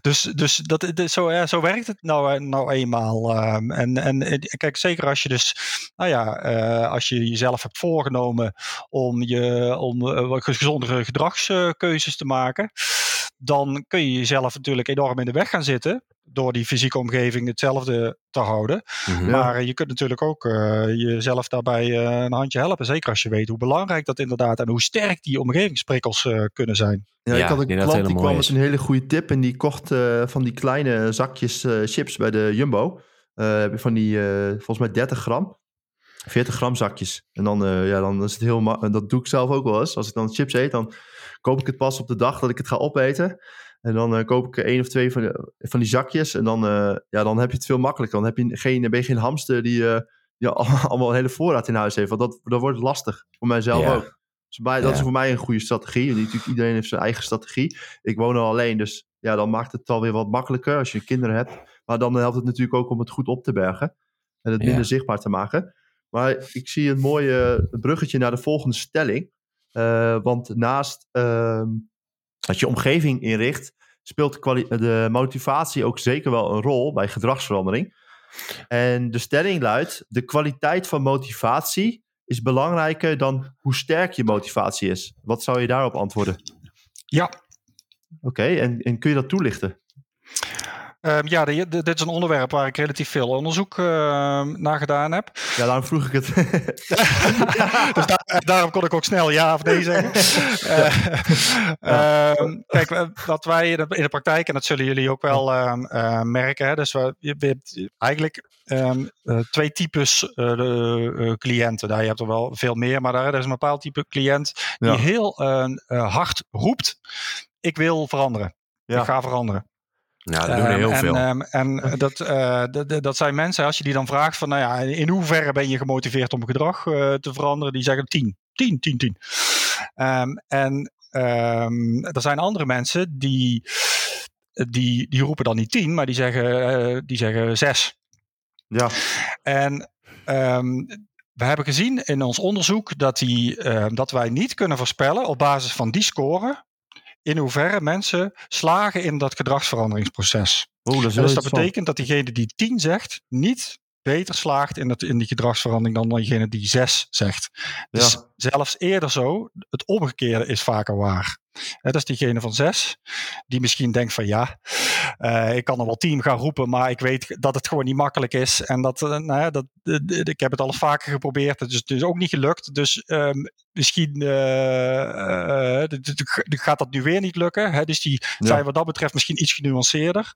dus dus dat, dit- zo, eh, zo werkt het nou, eh, nou eenmaal. ehm, en, en eh, kijk, zeker als je dus, nou ja, eh, als je jezelf hebt voorgenomen om, je, om eh, gezondere gedragskeuzes te maken, dan kun je jezelf natuurlijk enorm in de weg gaan zitten door die fysieke omgeving hetzelfde te houden. Mhm. Maar je kunt natuurlijk ook eh, jezelf daarbij eh, een handje helpen. Zeker als je weet hoe belangrijk dat inderdaad en hoe sterk die omgevingsprikkels eh, kunnen zijn. ja, Ja, ik had ik een klant die kwam met een hele goede tip en die kocht eh, van die kleine zakjes eh, chips bij de Jumbo. Eh, heb je van die, eh, volgens mij 30 gram. 40 gram zakjes. En dan, eh, ja, dan is het heel Dat doe ik zelf ook wel eens. Als ik dan chips eet, dan koop ik het pas op de dag dat ik het ga opeten. En dan eh, koop ik één of twee van, de- van die zakjes. En dan, eh, ja, dan heb je het veel makkelijker. Dan heb je geen, ben je geen hamster die, eh, die *laughs* al- allemaal een hele voorraad in huis heeft. Want dat, dat wordt lastig. Voor mijzelf Ja. ook. Dus bij, dat Ja. is voor mij een goede strategie. En natuurlijk, iedereen heeft zijn eigen strategie. Ik woon al alleen, dus ja, dan maakt het alweer wat makkelijker als je kinderen hebt. Maar dan helpt het natuurlijk ook om het goed op te bergen. En het Ja. minder zichtbaar te maken. Maar ik zie een mooie bruggetje naar de volgende stelling. Eh, want naast ehm, dat je omgeving inricht, speelt de, de motivatie ook zeker wel een rol bij gedragsverandering. En de stelling luidt: de kwaliteit van motivatie is belangrijker dan hoe sterk je motivatie is. Wat zou je daarop antwoorden? Ja, Oké, en, en kun je dat toelichten? Ehm, ja, de- de- dit is een onderwerp waar ik relatief veel onderzoek ehm, naar gedaan heb. Ja, daarom vroeg ik het. *laughs* dus daar- daarom kon ik ook snel ja of nee zeggen. *laughs* Eh, ehm, kijk, eh, wat wij in de, in de praktijk, en dat zullen jullie ook wel eh, merken. Hè, dus we, je hebt eigenlijk eh, twee types eh, de, eh, cliënten. Daar, je hebt er wel veel meer, maar daar, er is een bepaald type cliënt die Ja. heel eh, eh, hard roept. Ik wil veranderen. Ja. Ik ga veranderen. Nou, dat doen er Ehm, heel en, veel. ehm, en dat, eh, dat- dat- dat zijn mensen, als je die dan vraagt van, nou ja, in hoeverre ben je gemotiveerd om gedrag eh, te veranderen? Die zeggen 10, 10, 10, 10. Ehm, en ehm, er zijn andere mensen die, die, die roepen dan niet 10, maar die zeggen, eh, die zeggen 6. ja, En ehm, we hebben gezien in ons onderzoek dat, die, uh, dat wij niet kunnen voorspellen op basis van die score in hoeverre mensen slagen in dat gedragsveranderingsproces. Oh, dat dus dat betekent dat diegene die 10 zegt niet beter slaagt in, het, in die gedragsverandering dan diegene die 6 zegt. Dus zelfs eerder zo, het omgekeerde is vaker waar. Dat is diegene van 6, die misschien denkt van ja, uh, ik kan er wel team gaan roepen, maar ik weet dat het gewoon niet makkelijk is. En dat, uh, nou ja, dat, uh, ik heb het al vaker geprobeerd, het is dus ook niet gelukt. Dus um, misschien gaat dat nu weer niet lukken. Hè? Dus die ja. zijn wat dat betreft misschien iets genuanceerder.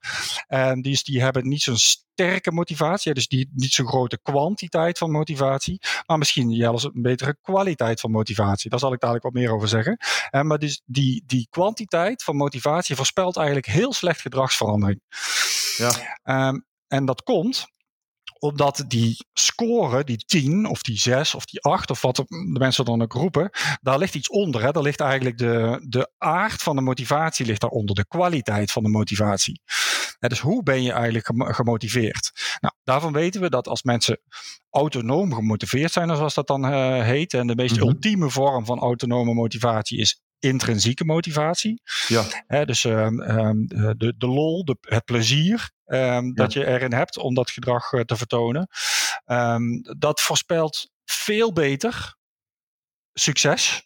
En die, die hebben niet zo'n sterke motivatie, dus die, niet zo'n grote kwantiteit van motivatie, maar misschien zelfs een betere kwaliteit van motivatie. Daar zal ik dadelijk wat meer over zeggen. En maar dus die, die kwantiteit van motivatie voorspelt eigenlijk heel slecht gedragsverandering. Ja. Um, en dat komt omdat die score, die 10 of die 6 of die 8 of wat de mensen dan ook roepen, daar ligt iets onder. Hè? Daar ligt eigenlijk de, de aard van de motivatie ligt daaronder, de kwaliteit van de motivatie. En dus hoe ben je eigenlijk gemotiveerd? Nou, daarvan weten we dat als mensen autonoom gemotiveerd zijn, zoals dat dan uh, heet, en de meest mm -hmm. ultieme vorm van autonome motivatie is intrinsieke motivatie. Ja. Hè, dus um, um, de, de lol, de, het plezier um, ja. dat je erin hebt om dat gedrag uh, te vertonen. dat voorspelt veel beter succes.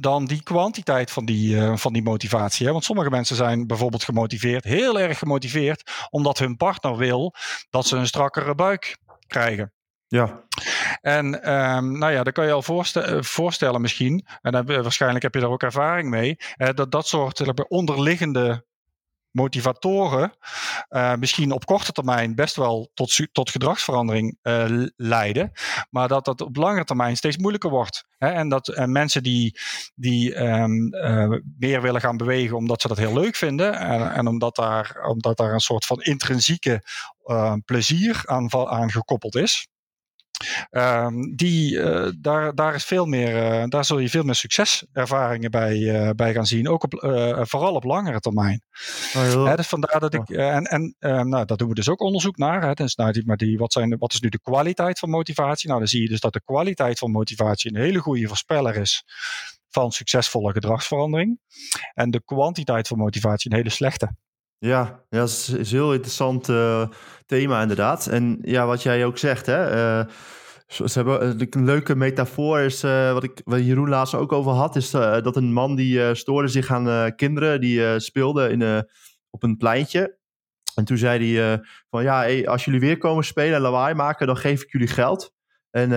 dan die kwantiteit van die, uh, van die motivatie. Hè? Want sommige mensen zijn bijvoorbeeld gemotiveerd, heel erg gemotiveerd, omdat hun partner wil dat ze een strakkere buik krijgen. Ja. En um, nou ja, dat kan je al voorstellen, voorstellen misschien, en dan, waarschijnlijk heb je daar ook ervaring mee, dat dat soort onderliggende motivatoren uh, misschien op korte termijn best wel tot, tot gedragsverandering leiden, maar dat dat op lange termijn steeds moeilijker wordt. Hè? En dat en mensen die, die uh, meer willen gaan bewegen omdat ze dat heel leuk vinden en, en omdat, daar, omdat daar een soort van intrinsieke plezier aan gekoppeld is. Um, die, uh, daar, daar, is veel meer, uh, daar zul je veel meer succeservaringen bij, uh, bij gaan zien. Ook op, vooral op langere termijn. Oh, hè, dus vandaar dat ik. en en nou, daar doen we dus ook onderzoek naar. Hè. Dus, nou, die, maar die, wat, zijn, wat is nu de kwaliteit van motivatie? Nou, dan zie je dus dat de kwaliteit van motivatie een hele goede voorspeller is van succesvolle gedragsverandering. En de kwantiteit van motivatie een hele slechte. Ja, ja dat is een heel interessant uh, thema inderdaad. En ja, wat jij ook zegt, hè, uh, ze hebben een leuke metafoor is, wat ik wat Jeroen laatst ook over had, is dat een man die stoorde zich aan kinderen die speelden in, op een pleintje. En toen zei hij van ja, als jullie weer komen spelen en lawaai maken, dan geef ik jullie geld. En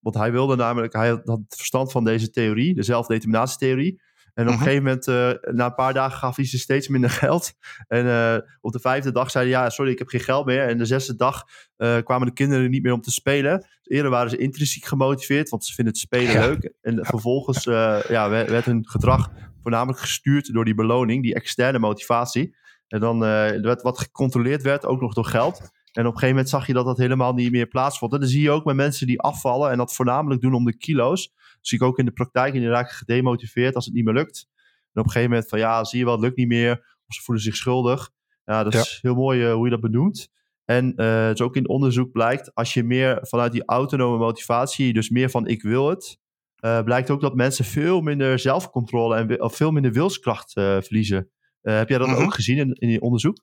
wat hij wilde namelijk, hij had het verstand van deze theorie, de zelfdeterminatietheorie. En op een uh-huh. gegeven moment, uh, na een paar dagen, gaf hij ze steeds minder *laughs* geld. En uh, op de vijfde dag zei hij, ja, sorry, ik heb geen geld meer. En de zesde dag uh, kwamen de kinderen niet meer om te spelen. Eerder waren ze intrinsiek gemotiveerd, want ze vinden het spelen ja. leuk. En vervolgens ja, werd, werd, hun gedrag voornamelijk gestuurd door die beloning, die externe motivatie. En dan werd wat gecontroleerd werd, ook nog door geld. En op een gegeven moment zag je dat dat helemaal niet meer plaatsvond. En dan zie je ook met mensen die afvallen en dat voornamelijk doen om de kilo's zie ik ook in de praktijk. En die raken gedemotiveerd als het niet meer lukt. En op een gegeven moment van ja, zie je wel, het lukt niet meer. Of ze voelen zich schuldig. Ja, dat is heel mooi uh, hoe je dat benoemt. En uh, het is ook in onderzoek blijkt, als je meer vanuit die autonome motivatie, dus meer van ik wil het, uh, blijkt ook dat mensen veel minder zelfcontrole en of veel minder wilskracht verliezen. heb jij dat mm-hmm. ook gezien in, in je onderzoek?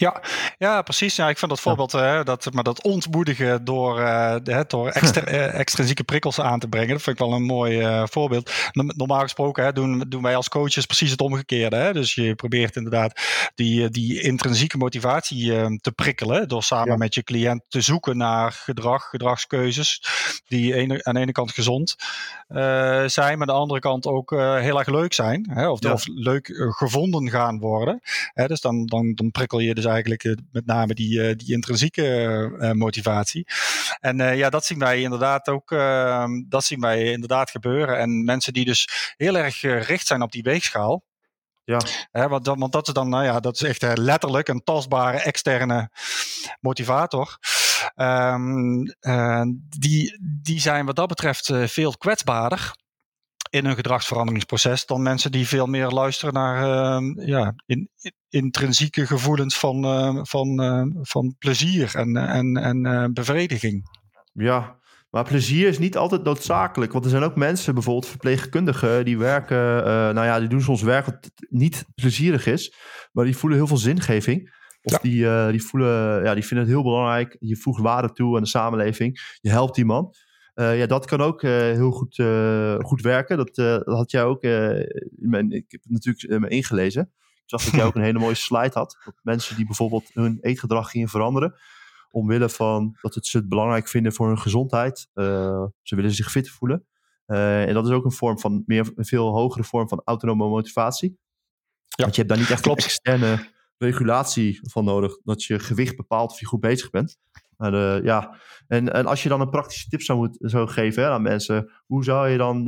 Ja, ja precies. Ja, ik vind dat voorbeeld, ja. dat, maar dat ontmoedigen door, uh, door *laughs* extra, uh, extrinsieke prikkels aan te brengen, dat vind ik wel een mooi uh, voorbeeld. Normaal gesproken hè, doen, doen wij als coaches precies het omgekeerde. Hè? Dus je probeert inderdaad die, die intrinsieke motivatie te prikkelen door samen ja. met je cliënt te zoeken naar gedrag, gedragskeuzes die ene, aan de ene kant gezond zijn, maar aan de andere kant ook heel erg leuk zijn. Hè? Of, ja. of leuk gevonden gaan worden. Hè? Dus dan, dan, dan prikkel je dus eigenlijk uh, met name die, uh, die intrinsieke uh, motivatie. En ja, dat zien wij inderdaad ook ehm, dat zien wij inderdaad gebeuren. En mensen die dus heel erg gericht zijn op die weegschaal. Ja. Hè, want, dat, want dat is dan, nou ja, dat is echt letterlijk een tastbare externe motivator. Um, die, die zijn wat dat betreft veel kwetsbaarder in een gedragsveranderingsproces dan mensen die veel meer luisteren naar uh, ja, in, in, intrinsieke gevoelens van, uh, van, uh, van plezier en, en, en bevrediging. Ja, maar plezier is niet altijd noodzakelijk. Want er zijn ook mensen, bijvoorbeeld verpleegkundigen, die werken, uh, nou ja, die doen soms werk wat niet plezierig is. Maar die voelen heel veel zingeving. Of die, uh, die, voelen, ja, die vinden het heel belangrijk. Je voegt waarde toe aan de samenleving. Je helpt die man. Uh, ja, dat kan ook uh, heel goed, goed werken. Dat, dat, had jij ook. Mijn, ik heb het natuurlijk me ingelezen. Ik zag dat jij ook een hele mooie slide had. Dat mensen die bijvoorbeeld hun eetgedrag gingen veranderen omwille van dat het ze het belangrijk vinden voor hun gezondheid. Ze willen zich fit voelen. En dat is ook een vorm van meer, een veel hogere vorm van autonome motivatie. Ja. Want je hebt daar niet echt Klopt. externe regulatie van nodig. Dat je gewicht bepaalt of je goed bezig bent. Maar, uh, ja. en, en als je dan een praktische tip zou, moet, zou geven hè, aan mensen. Hoe zou je dan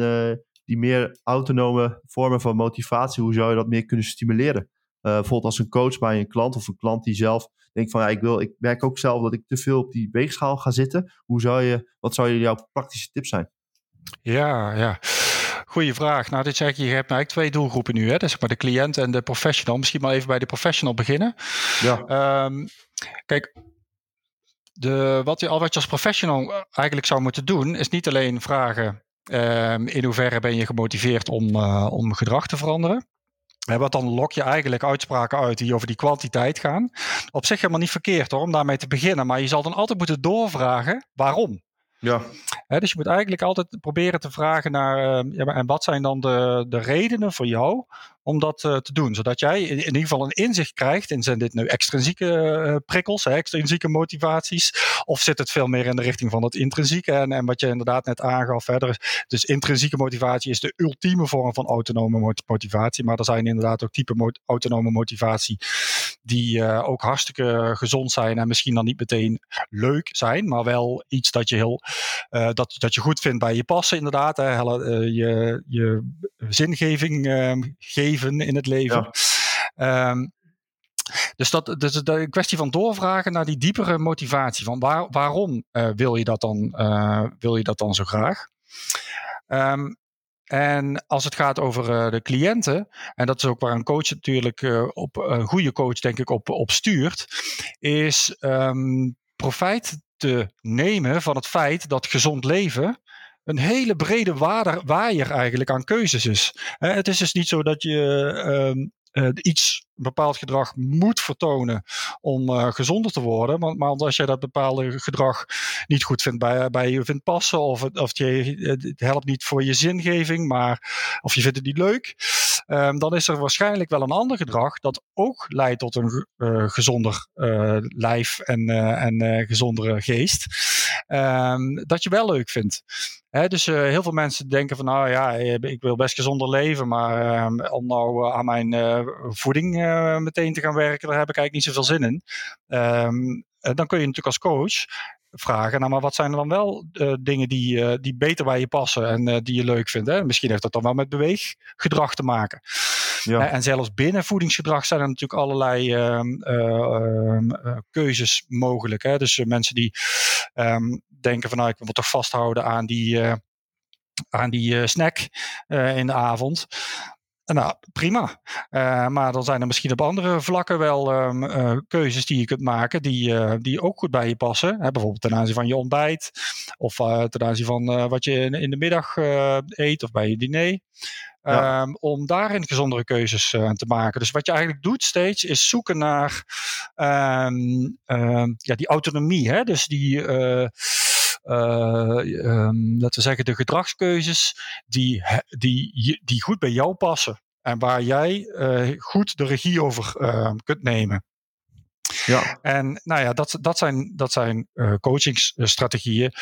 die meer autonome vormen van motivatie, hoe zou je dat meer kunnen stimuleren? bijvoorbeeld als een coach bij een klant of een klant die zelf denk van ja, ik, wil, ik merk ook zelf dat ik te veel op die weegschaal ga zitten. Hoe zou je, wat zou jouw praktische tip zijn? Ja, ja. Goeie vraag. Nou, dit zeg je, je hebt nou eigenlijk twee doelgroepen nu. Hè? Dus maar de cliënt en de professional. Misschien maar even bij de professional beginnen. Ja. Um, kijk, de, wat, je, al wat je als professional eigenlijk zou moeten doen, is niet alleen vragen um, in hoeverre ben je gemotiveerd om, uh, om gedrag te veranderen. Wat dan lok je eigenlijk uitspraken uit die over die kwantiteit gaan. Op zich helemaal niet verkeerd hoor, om daarmee te beginnen. Maar je zal dan altijd moeten doorvragen waarom. Ja. dus je moet eigenlijk altijd proberen te vragen naar, uh, ja, en wat zijn dan de, de redenen voor jou om dat uh, te doen. Zodat jij in, ieder geval een inzicht krijgt in zijn dit nu extrinsieke uh, prikkels, hè, extrinsieke motivaties, of zit het veel meer in de richting van het intrinsieke en, en wat je inderdaad net aangaf verder. Dus intrinsieke motivatie is de ultieme vorm van autonome motivatie, maar er zijn inderdaad ook type autonome motivatie die ook hartstikke gezond zijn en misschien dan niet meteen leuk zijn, maar wel iets dat je heel uh, dat, dat je goed vindt bij je passen, inderdaad. Hè, uh, je, je zingeving uh, geven in het leven. Ja. Um, dus dat dus de kwestie van doorvragen naar die diepere motivatie. Van waar, waarom uh, wil, je dat dan, uh, wil je dat dan zo graag? Um, en als het gaat over uh, de cliënten, en dat is ook waar een coach natuurlijk op een goede coach, denk ik, op, op stuurt, is um, profijt te nemen van het feit dat gezond leven een hele brede waaier eigenlijk aan keuzes is. het is dus niet zo dat je uh, iets bepaald gedrag moet vertonen om uh, gezonder te worden. Maar, maar, als jij dat bepaalde gedrag niet goed vindt bij, bij je vindt passen, of, of je, het helpt niet voor je zingeving, maar of je vindt het niet leuk, um, dan is er waarschijnlijk wel een ander gedrag dat ook leidt tot een uh, gezonder uh, lijf en, en gezondere geest, um, dat je wel leuk vindt. Dus heel veel mensen denken van nou ja, ik wil best gezonder leven, maar uh, om nou aan mijn voeding meteen te gaan werken, daar heb ik eigenlijk niet zoveel zin in. Dan kun je natuurlijk als coach vragen, nou maar wat zijn er dan wel dingen die, die beter bij je passen en die je leuk vindt. Hè? Misschien heeft dat dan wel met beweeggedrag te maken. Ja. en zelfs binnen voedingsgedrag zijn er natuurlijk allerlei ehm, keuzes mogelijk. Hè? Dus mensen die denken van nou ik wil toch vasthouden aan die, uh, aan die uh, snack uh, in de avond. Nou, prima. Uh, maar dan zijn er misschien op andere vlakken wel um, uh, keuzes die je kunt maken die, uh, die ook goed bij je passen. Hè, bijvoorbeeld ten aanzien van je ontbijt of ten aanzien van wat je in, in de middag eet of bij je diner. Ja. Um, om daarin gezondere keuzes te maken. Dus wat je eigenlijk doet steeds is zoeken naar um, ja, die autonomie. Hè? Dus die um, laten we zeggen, de gedragskeuzes die, die, die goed bij jou passen. En waar jij uh, goed de regie over uh, kunt nemen. Ja. En nou ja, dat, dat zijn, dat zijn uh, coachingsstrategieën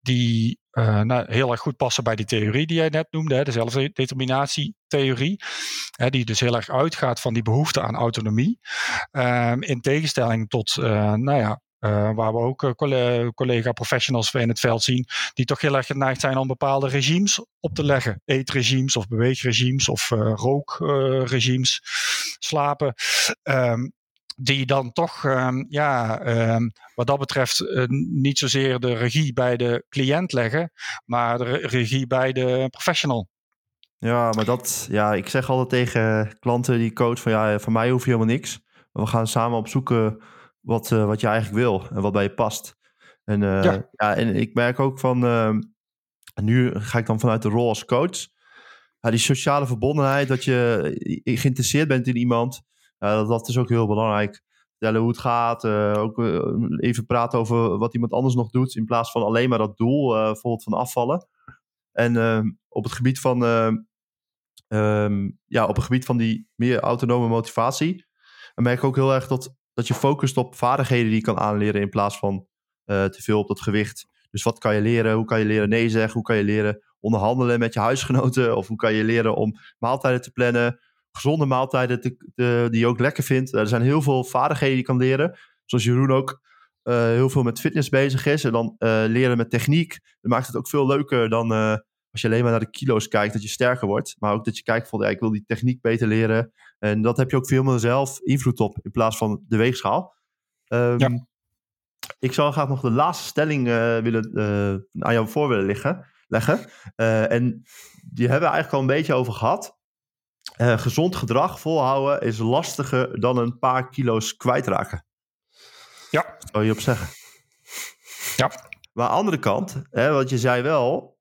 die uh, nou, heel erg goed passen bij die theorie die jij net noemde, hè, de zelfdeterminatietheorie, hè, die dus heel erg uitgaat van die behoefte aan autonomie. Um, in tegenstelling tot, uh, nou ja, uh, waar we ook uh, collega-professionals in het veld zien, die toch heel erg geneigd zijn om bepaalde regimes op te leggen. Eetregimes of beweegregimes of uh, rookregimes, slapen. Um, die dan toch, um, ja, um, wat dat betreft, niet zozeer de regie bij de cliënt leggen, maar de regie bij de professional. Ja, maar dat, ja, ik zeg altijd tegen klanten die coach van ja, van mij hoef je helemaal niks. We gaan samen op zoeken wat, uh, wat je eigenlijk wil en wat bij je past. En, uh, ja. ja. en ik merk ook van, uh, nu ga ik dan vanuit de rol als coach. Ja, die sociale verbondenheid, dat je geïnteresseerd bent in iemand, dat, dat is ook heel belangrijk. Vertellen hoe het gaat, ook even praten over wat iemand anders nog doet, in plaats van alleen maar dat doel, bijvoorbeeld van afvallen. En ehm, op het gebied van, um, ja, op het gebied van die meer autonome motivatie, dan merk ik ook heel erg dat, dat je focust op vaardigheden die je kan aanleren in plaats van uh, te veel op dat gewicht. Dus wat kan je leren? Hoe kan je leren nee zeggen? Hoe kan je leren onderhandelen met je huisgenoten? Of hoe kan je leren om maaltijden te plannen? Gezonde maaltijden te, die je ook lekker vindt. Er zijn heel veel vaardigheden die je kan leren. Zoals Jeroen ook uh, heel veel met fitness bezig is. En dan uh, leren met techniek. Dat maakt het ook veel leuker dan als je alleen maar naar de kilo's kijkt, dat je sterker wordt. Maar ook dat je kijkt van, ja, ik wil die techniek beter leren. En dat heb je ook veel meer zelf invloed op, in plaats van de weegschaal. Um, ja. Ik zou graag nog de laatste stelling uh, willen, uh, aan jou voor willen liggen, leggen. Uh, en die hebben we eigenlijk al een beetje over gehad. gezond gedrag volhouden is lastiger dan een paar kilo's kwijtraken. Ja. Zou je op zeggen. Ja. Maar aan de andere kant, hè, want je zei wel,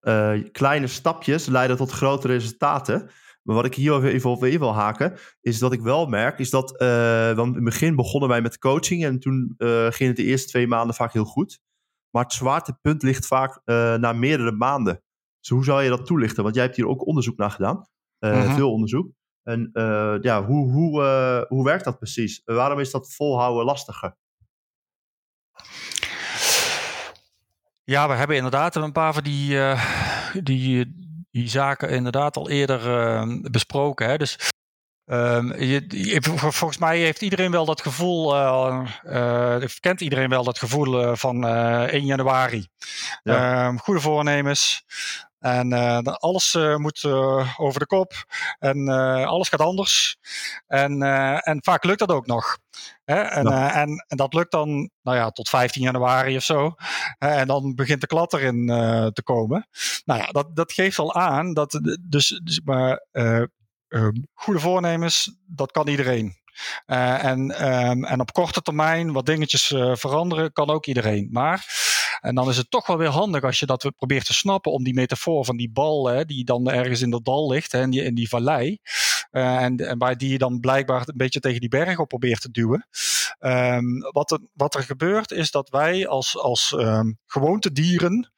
kleine stapjes leiden tot grote resultaten. Maar wat ik hier even op wil haken, is dat ik wel merk, is dat, uh, want in het begin begonnen wij met coaching en toen uh, ging het de eerste twee maanden vaak heel goed. Maar het zwaartepunt ligt vaak na meerdere maanden. Dus hoe zou je dat toelichten? Want jij hebt hier ook onderzoek naar gedaan, -huh. veel onderzoek. En ja, hoe, hoe, hoe werkt dat precies? waarom is dat volhouden lastiger? Ja, we hebben inderdaad een paar van die, die, die zaken inderdaad al eerder uh, besproken. Hè? Dus um, je, je, volgens mij heeft iedereen wel dat gevoel, uh, kent iedereen wel dat gevoel van 1 januari. Ja. Um, goede voornemens. En alles moet over de kop. En alles gaat anders. En, en vaak lukt dat ook nog. Hè? En, ja. uh, en, en, dat lukt dan nou ja, tot 15 januari of zo. en dan begint de klat erin uh, te komen. Nou ja, dat, dat geeft al aan dat dus, dus maar, uh, goede voornemens, dat kan iedereen. en, um, en op korte termijn wat dingetjes veranderen, kan ook iedereen. Maar en dan is het toch wel weer handig als je dat probeert te snappen om die metafoor van die bal, hè, die dan ergens in dat dal ligt, hè, in, die, vallei. Uh, en, en waar die je dan blijkbaar een beetje tegen die berg op probeert te duwen. Um, wat, er, wat er gebeurt is dat wij als, als um, gewoontedieren,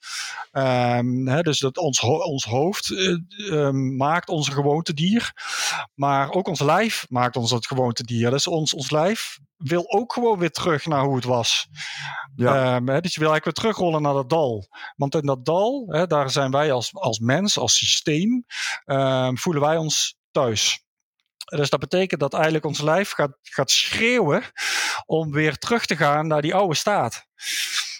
um, hè, dus dat ons, ons hoofd uh, maakt onze gewoontedier, maar ook ons lijf maakt ons het gewoontedier. Dus ons, ons lijf wil ook gewoon weer terug naar hoe het was. Ja. Um, dus je wil eigenlijk weer terugrollen naar dat dal. Want in dat dal, daar zijn wij als, als mens, als systeem, um, voelen wij ons thuis. Dus dat betekent dat eigenlijk ons lijf gaat, gaat schreeuwen om weer terug te gaan naar die oude staat.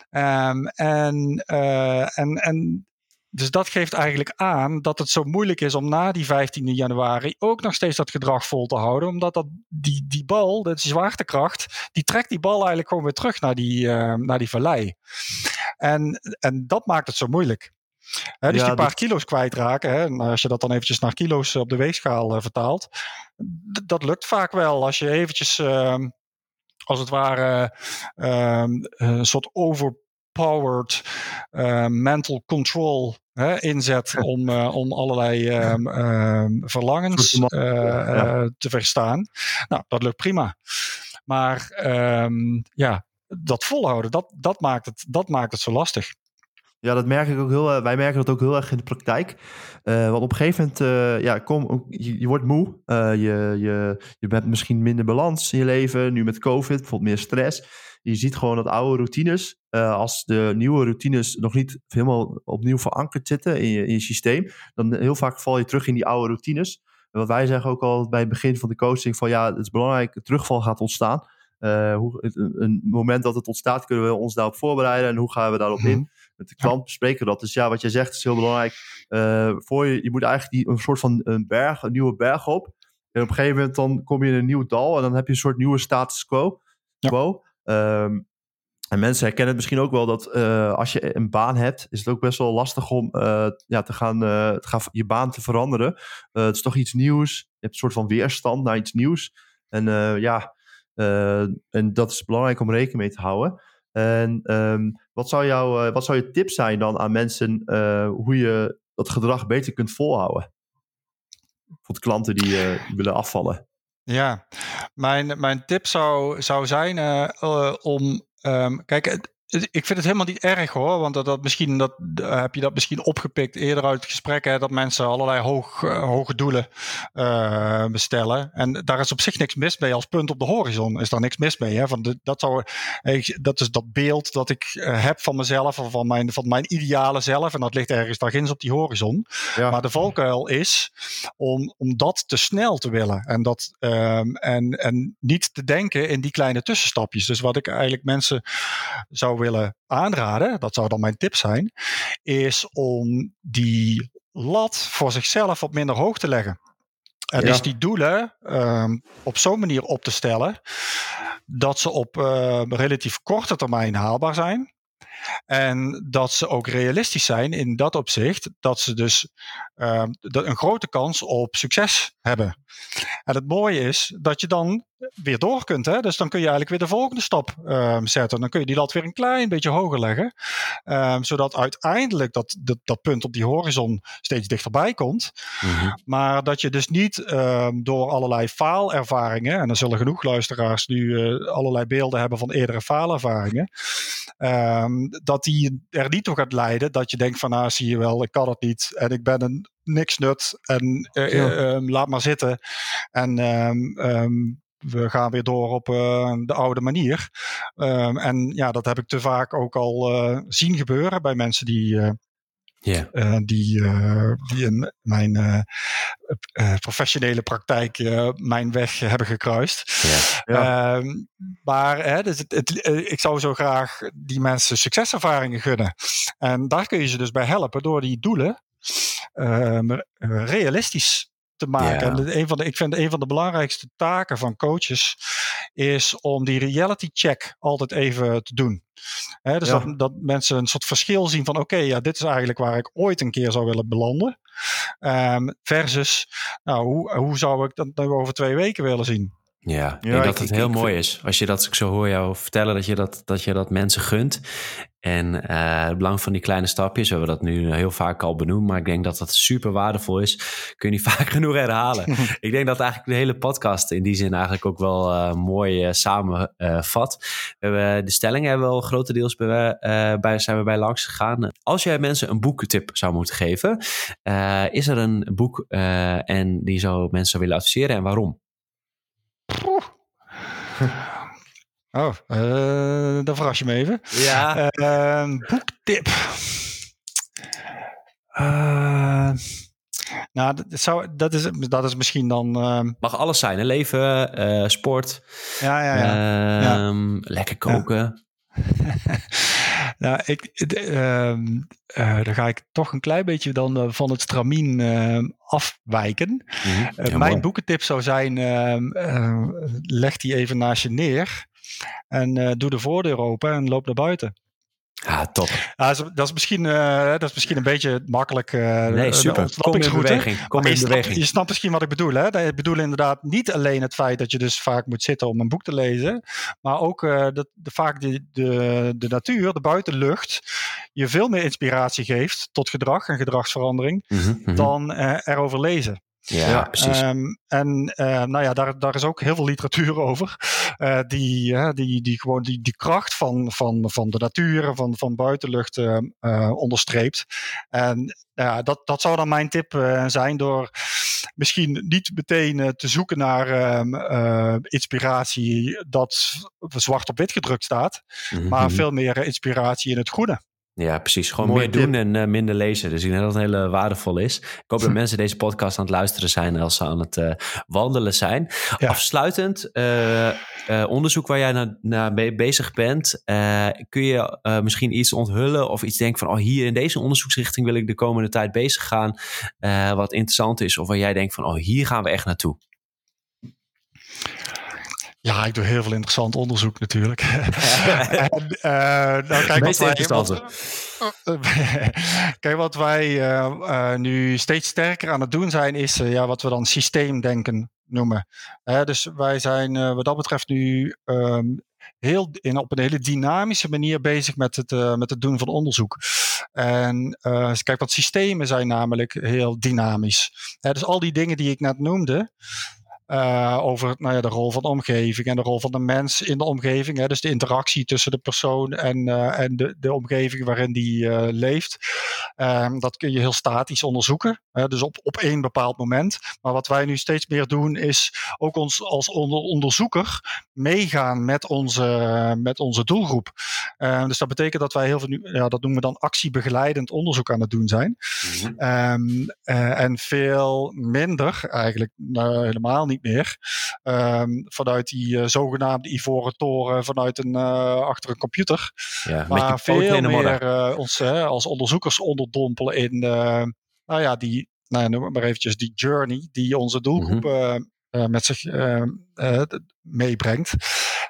Um, en, uh, en, en dus dat geeft eigenlijk aan dat het zo moeilijk is om na die 15 januari ook nog steeds dat gedrag vol te houden. Omdat dat, die, die bal, de zwaartekracht, die trekt die bal eigenlijk gewoon weer terug naar die, uh, naar die vallei. En, en dat maakt het zo moeilijk. Dus ja, die paar kilo's kwijtraken, hè, als je dat dan eventjes naar kilo's op de weegschaal uh, vertaalt, dat lukt vaak wel. Als je eventjes, uh, als het ware, ehm, een soort overpowered mental control hè, inzet om, uh, om allerlei um, um, verlangens uh, ja. te verstaan. Nou, dat lukt prima. Maar um, ja, dat volhouden, dat, dat, maakt het, dat maakt het zo lastig. Ja, dat merk ik ook heel Wij merken dat ook heel erg in de praktijk. Uh, want op een gegeven moment, uh, ja, kom, je, wordt moe. Je, je, je bent misschien minder balans in je leven. Nu met COVID, bijvoorbeeld meer stress. Je ziet gewoon dat oude routines, als de nieuwe routines nog niet helemaal opnieuw verankerd zitten in je, in je systeem, dan heel vaak val je terug in die oude routines. Wat wij zeggen ook al bij het begin van de coaching, van ja, het is belangrijk, terugval gaat ontstaan. Uh, hoe, een moment dat het ontstaat, kunnen we ons daarop voorbereiden en hoe gaan we daarop in? Met de klant bespreken we dat. Dus ja, wat jij zegt is heel belangrijk. Uh, voor je, je moet eigenlijk die, een soort van een berg, een nieuwe berg op. En op een gegeven moment dan kom je in een nieuw dal en dan heb je een soort nieuwe status quo. Ja. quo. Um, en mensen herkennen het misschien ook wel dat uh, als je een baan hebt, is het ook best wel lastig om uh, ja, te, gaan, uh, te gaan je baan te veranderen. het is toch iets nieuws. Je hebt een soort van weerstand naar iets nieuws. En ja, en dat is belangrijk om rekening mee te houden. En ehm, wat, zou jouw, wat zou je tip zijn dan aan mensen hoe je dat gedrag beter kunt volhouden? Voor klanten die willen afvallen. Ja, mijn, mijn tip zou, zou zijn om. Um, kijk, ik vind het helemaal niet erg hoor, want dat, dat misschien, dat, heb je dat misschien opgepikt eerder uit het gesprek, hè, dat mensen allerlei hoog, uh, hoge doelen uh, bestellen. En daar is op zich niks mis mee. Als punt op de horizon is daar niks mis mee. Hè? Van de, dat, zou, dat is dat beeld dat ik heb van mezelf, of van mijn, van mijn ideale zelf. En dat ligt ergens daar ginds op die horizon. Ja. Maar de valkuil is om, om dat te snel te willen. En, dat, um, en, en niet te denken in die kleine tussenstapjes. Dus wat ik eigenlijk mensen zou willen aanraden, dat zou dan mijn tip zijn, is om die lat voor zichzelf op minder hoog te leggen. En ja. dus die doelen um, op zo'n manier op te stellen dat ze op uh, relatief korte termijn haalbaar zijn. En dat ze ook realistisch zijn in dat opzicht, dat ze dus uh, een grote kans op succes hebben. En het mooie is dat je dan weer door kunt. Hè? Dus dan kun je eigenlijk weer de volgende stap um, zetten. Dan kun je die lat weer een klein beetje hoger leggen. Um, zodat uiteindelijk dat, dat, dat, punt op die horizon steeds dichterbij komt. Mm-hmm. Maar dat je dus niet um, door allerlei faalervaringen, en er zullen genoeg luisteraars nu uh, allerlei beelden hebben van eerdere faalervaringen, dat die er niet toe gaat leiden dat je denkt van nou zie je wel, ik kan het niet en ik ben een niks nut en uh, ja. uh, laat maar zitten. En um, we gaan weer door op uh, de oude manier. Um, en ja, dat heb ik te vaak ook al uh, zien gebeuren bij mensen die. Uh, yeah. die, die in mijn professionele praktijk mijn weg hebben gekruist. Yeah. Ja. Um, maar hè, dus het, het, ik zou zo graag die mensen succeservaringen gunnen. En daar kun je ze dus bij helpen door die doelen um, realistisch te maken. Ja. En een van de, ik vind een van de belangrijkste taken van coaches is om die reality check altijd even te doen. He, dus ja. dat, dat, mensen een soort verschil zien van oké, okay, ja, dit is eigenlijk waar ik ooit een keer zou willen belanden. Um, versus, nou, hoe, hoe zou ik dat nou over twee weken willen zien? Ja, ik denk dat het heel ik, mooi ik, is. Als je dat, ik zo hoor jou vertellen, dat je dat, dat, je dat mensen gunt. En uh, het belang van die kleine stapjes, we hebben dat nu heel vaak al benoemd, maar ik denk dat dat super waardevol is. Kun je niet *laughs* vaak genoeg herhalen. *laughs* ik denk dat eigenlijk de hele podcast in die zin eigenlijk ook wel uh, mooi uh, samenvat. we hebben de stellingen hebben we al grotendeels bij, bij, zijn we bij langs gegaan. Als jij mensen een boekentip zou moeten geven, is er een boek en die zou mensen willen adviseren en waarom? Oh, uh, dan verras je me even. Ja. Uh, boektip. Uh, nou, dat, zou, dat, is, dat is misschien dan. Uh... Mag alles zijn, hè? leven, uh, sport. Ja, ja, ja. ja. Ehm, lekker koken. *laughs* nou, ik, dan ga ik toch een klein beetje dan van het stramien afwijken. Ja, mijn boekentip zou zijn: ehm, leg die even naast je neer en doe de voordeur open en loop naar buiten. Ja, top. Ja, dat, is misschien, uh, dat is misschien een beetje makkelijk. Uh, nee, super. Kom in beweging. Kom in je beweging. Snapt, je snapt misschien wat ik bedoel. Hè? Ik bedoel inderdaad niet alleen het feit dat je dus vaak moet zitten om een boek te lezen. Maar ook uh, dat de, vaak de, de, de natuur, de buitenlucht, je veel meer inspiratie geeft tot gedrag en gedragsverandering mm-hmm, mm-hmm. dan erover lezen. Ja, ja, precies. Um, en uh, nou ja, daar, daar is ook heel veel literatuur over. Uh, *laughs* die, uh, die, die gewoon die, die kracht van, van, van de natuur, van, van buitenlucht onderstreept. En ja, dat, dat zou dan mijn tip zijn door misschien niet meteen te zoeken naar um, inspiratie dat zwart op wit gedrukt staat. Mm-hmm. Maar veel meer inspiratie in het goede. Ja, precies. Gewoon Mooi meer tip. doen en uh, minder lezen. Dus ik denk dat het heel uh, waardevol is. Ik hoop dat *laughs* mensen deze podcast aan het luisteren zijn als ze aan het uh, wandelen zijn. Ja. Afsluitend, onderzoek waar jij naar, naar bezig bent. kun je misschien iets onthullen of iets denken van... oh, hier in deze onderzoeksrichting wil ik de komende tijd bezig gaan. wat interessant is. Of waar jij denkt van, oh, hier gaan we echt naartoe. Ja, ik doe heel veel interessant onderzoek natuurlijk. *laughs* en, uh, nou, *laughs* kijk, wat wij, wat, kijk, wat wij uh, uh, nu steeds sterker aan het doen zijn, is ja, wat we dan systeemdenken noemen. dus wij zijn wat dat betreft nu um, heel, in, op een hele dynamische manier bezig met het, met het doen van onderzoek. En uh, kijk, wat systemen zijn namelijk heel dynamisch. dus al die dingen die ik net noemde, uh, over nou ja, de rol van de omgeving en de rol van de mens in de omgeving. Hè, dus de interactie tussen de persoon en, uh, en de, de omgeving waarin die uh, leeft. Um, dat kun je heel statisch onderzoeken. Hè, dus op, op één bepaald moment. Maar wat wij nu steeds meer doen, is ook ons als onder, onderzoeker meegaan met onze, met onze doelgroep. Um, dus dat betekent dat wij heel veel nu, ja, dat noemen we dan actiebegeleidend onderzoek aan het doen zijn. Mm -hmm. um, en veel minder, eigenlijk nou, helemaal niet meer. Um, vanuit die uh, zogenaamde ivoren toren, vanuit een, uh, achter een computer. Ja, maar veel meer uh, ons als onderzoekers onderdompelen in, nou ja, die, nou ja, noem maar eventjes, die journey die onze doelgroep mm -hmm. Uh, met zich meebrengt.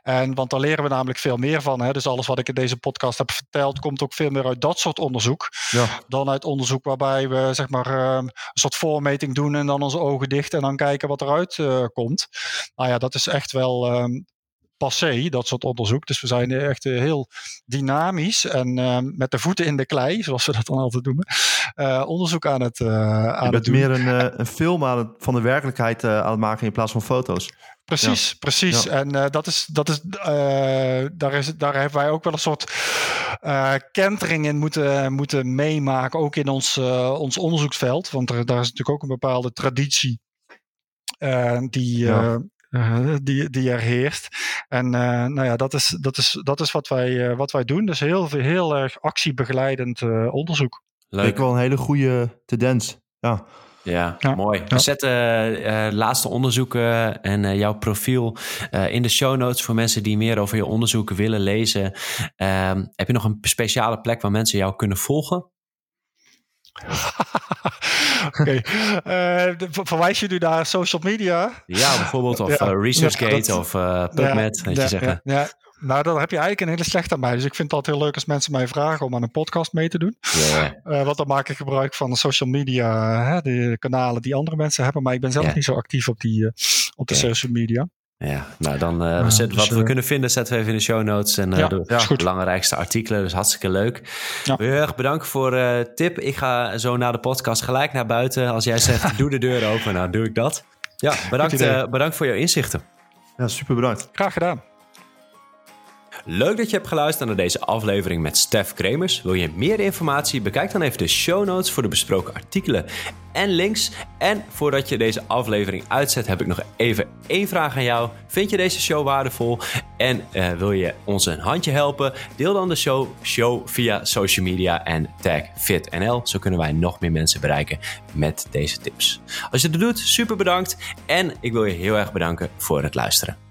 En, want daar leren we namelijk veel meer van. Hè? Dus alles wat ik in deze podcast heb verteld, komt ook veel meer uit dat soort onderzoek. Ja. Dan uit onderzoek waarbij we zeg maar ehm, een soort voormeting doen en dan onze ogen dicht en dan kijken wat eruit uh, komt. Nou ja, dat is echt wel um, passé, dat soort onderzoek. Dus we zijn echt uh, heel dynamisch en uh, met de voeten in de klei, zoals we dat dan altijd noemen, uh, onderzoek aan het, uh, aan Je bent het doen. meer een, een film aan het, van de werkelijkheid aan het maken in plaats van foto's. Precies, ja. precies. Ja. En uh, dat is, dat is, uh, daar, is, daar hebben wij ook wel een soort uh, kentering in moeten, moeten meemaken, ook in ons, ons onderzoeksveld. Want er, daar is natuurlijk ook een bepaalde traditie die, ja. die, die er heerst. En nou ja, dat is, dat is, dat is wat, wij, wat wij doen. Dus heel, heel erg actiebegeleidend onderzoek. Leuk. Ik wel een hele goede tendens. Ja. Ja, ja, mooi. We zetten uh, laatste onderzoeken en uh, jouw profiel uh, in de show notes voor mensen die meer over je onderzoeken willen lezen. Ehm, heb je nog een speciale plek waar mensen jou kunnen volgen? *laughs* Oké, okay. verwijs je nu naar social media? Ja, bijvoorbeeld of ja, ResearchGate ja, of PubMed, weet je zeggen. Ja, nou, dan heb je eigenlijk een hele slechte aan mij. Dus ik vind het altijd heel leuk als mensen mij vragen om aan een podcast mee te doen. Yeah. Uh, want dan maak ik gebruik van de social media, hè, de kanalen die andere mensen hebben. Maar ik ben zelf yeah. niet zo actief op, die, uh, op de social media. Ja, nou dan uh, we zetten, dus, wat we kunnen vinden zetten we even in de show notes en ja, de ja, belangrijkste artikelen. Dus hartstikke leuk. Ja. Heel erg bedankt voor uh, tip. Ik ga zo na de podcast gelijk naar buiten. Als jij zegt *laughs* doe de deur open, nou doe ik dat. Ja, bedankt, uh, bedankt voor jouw inzichten. Ja, super bedankt. Graag gedaan. Leuk dat je hebt geluisterd naar deze aflevering met Stef Kremers. Wil je meer informatie? Bekijk dan even de show notes voor de besproken artikelen en links. En voordat je deze aflevering uitzet, heb ik nog even één vraag aan jou. Vind je deze show waardevol en uh, wil je ons een handje helpen? Deel dan de show, show via social media en tag FitNL. Zo kunnen wij nog meer mensen bereiken met deze tips. Als je dat doet, super bedankt. En ik wil je heel erg bedanken voor het luisteren.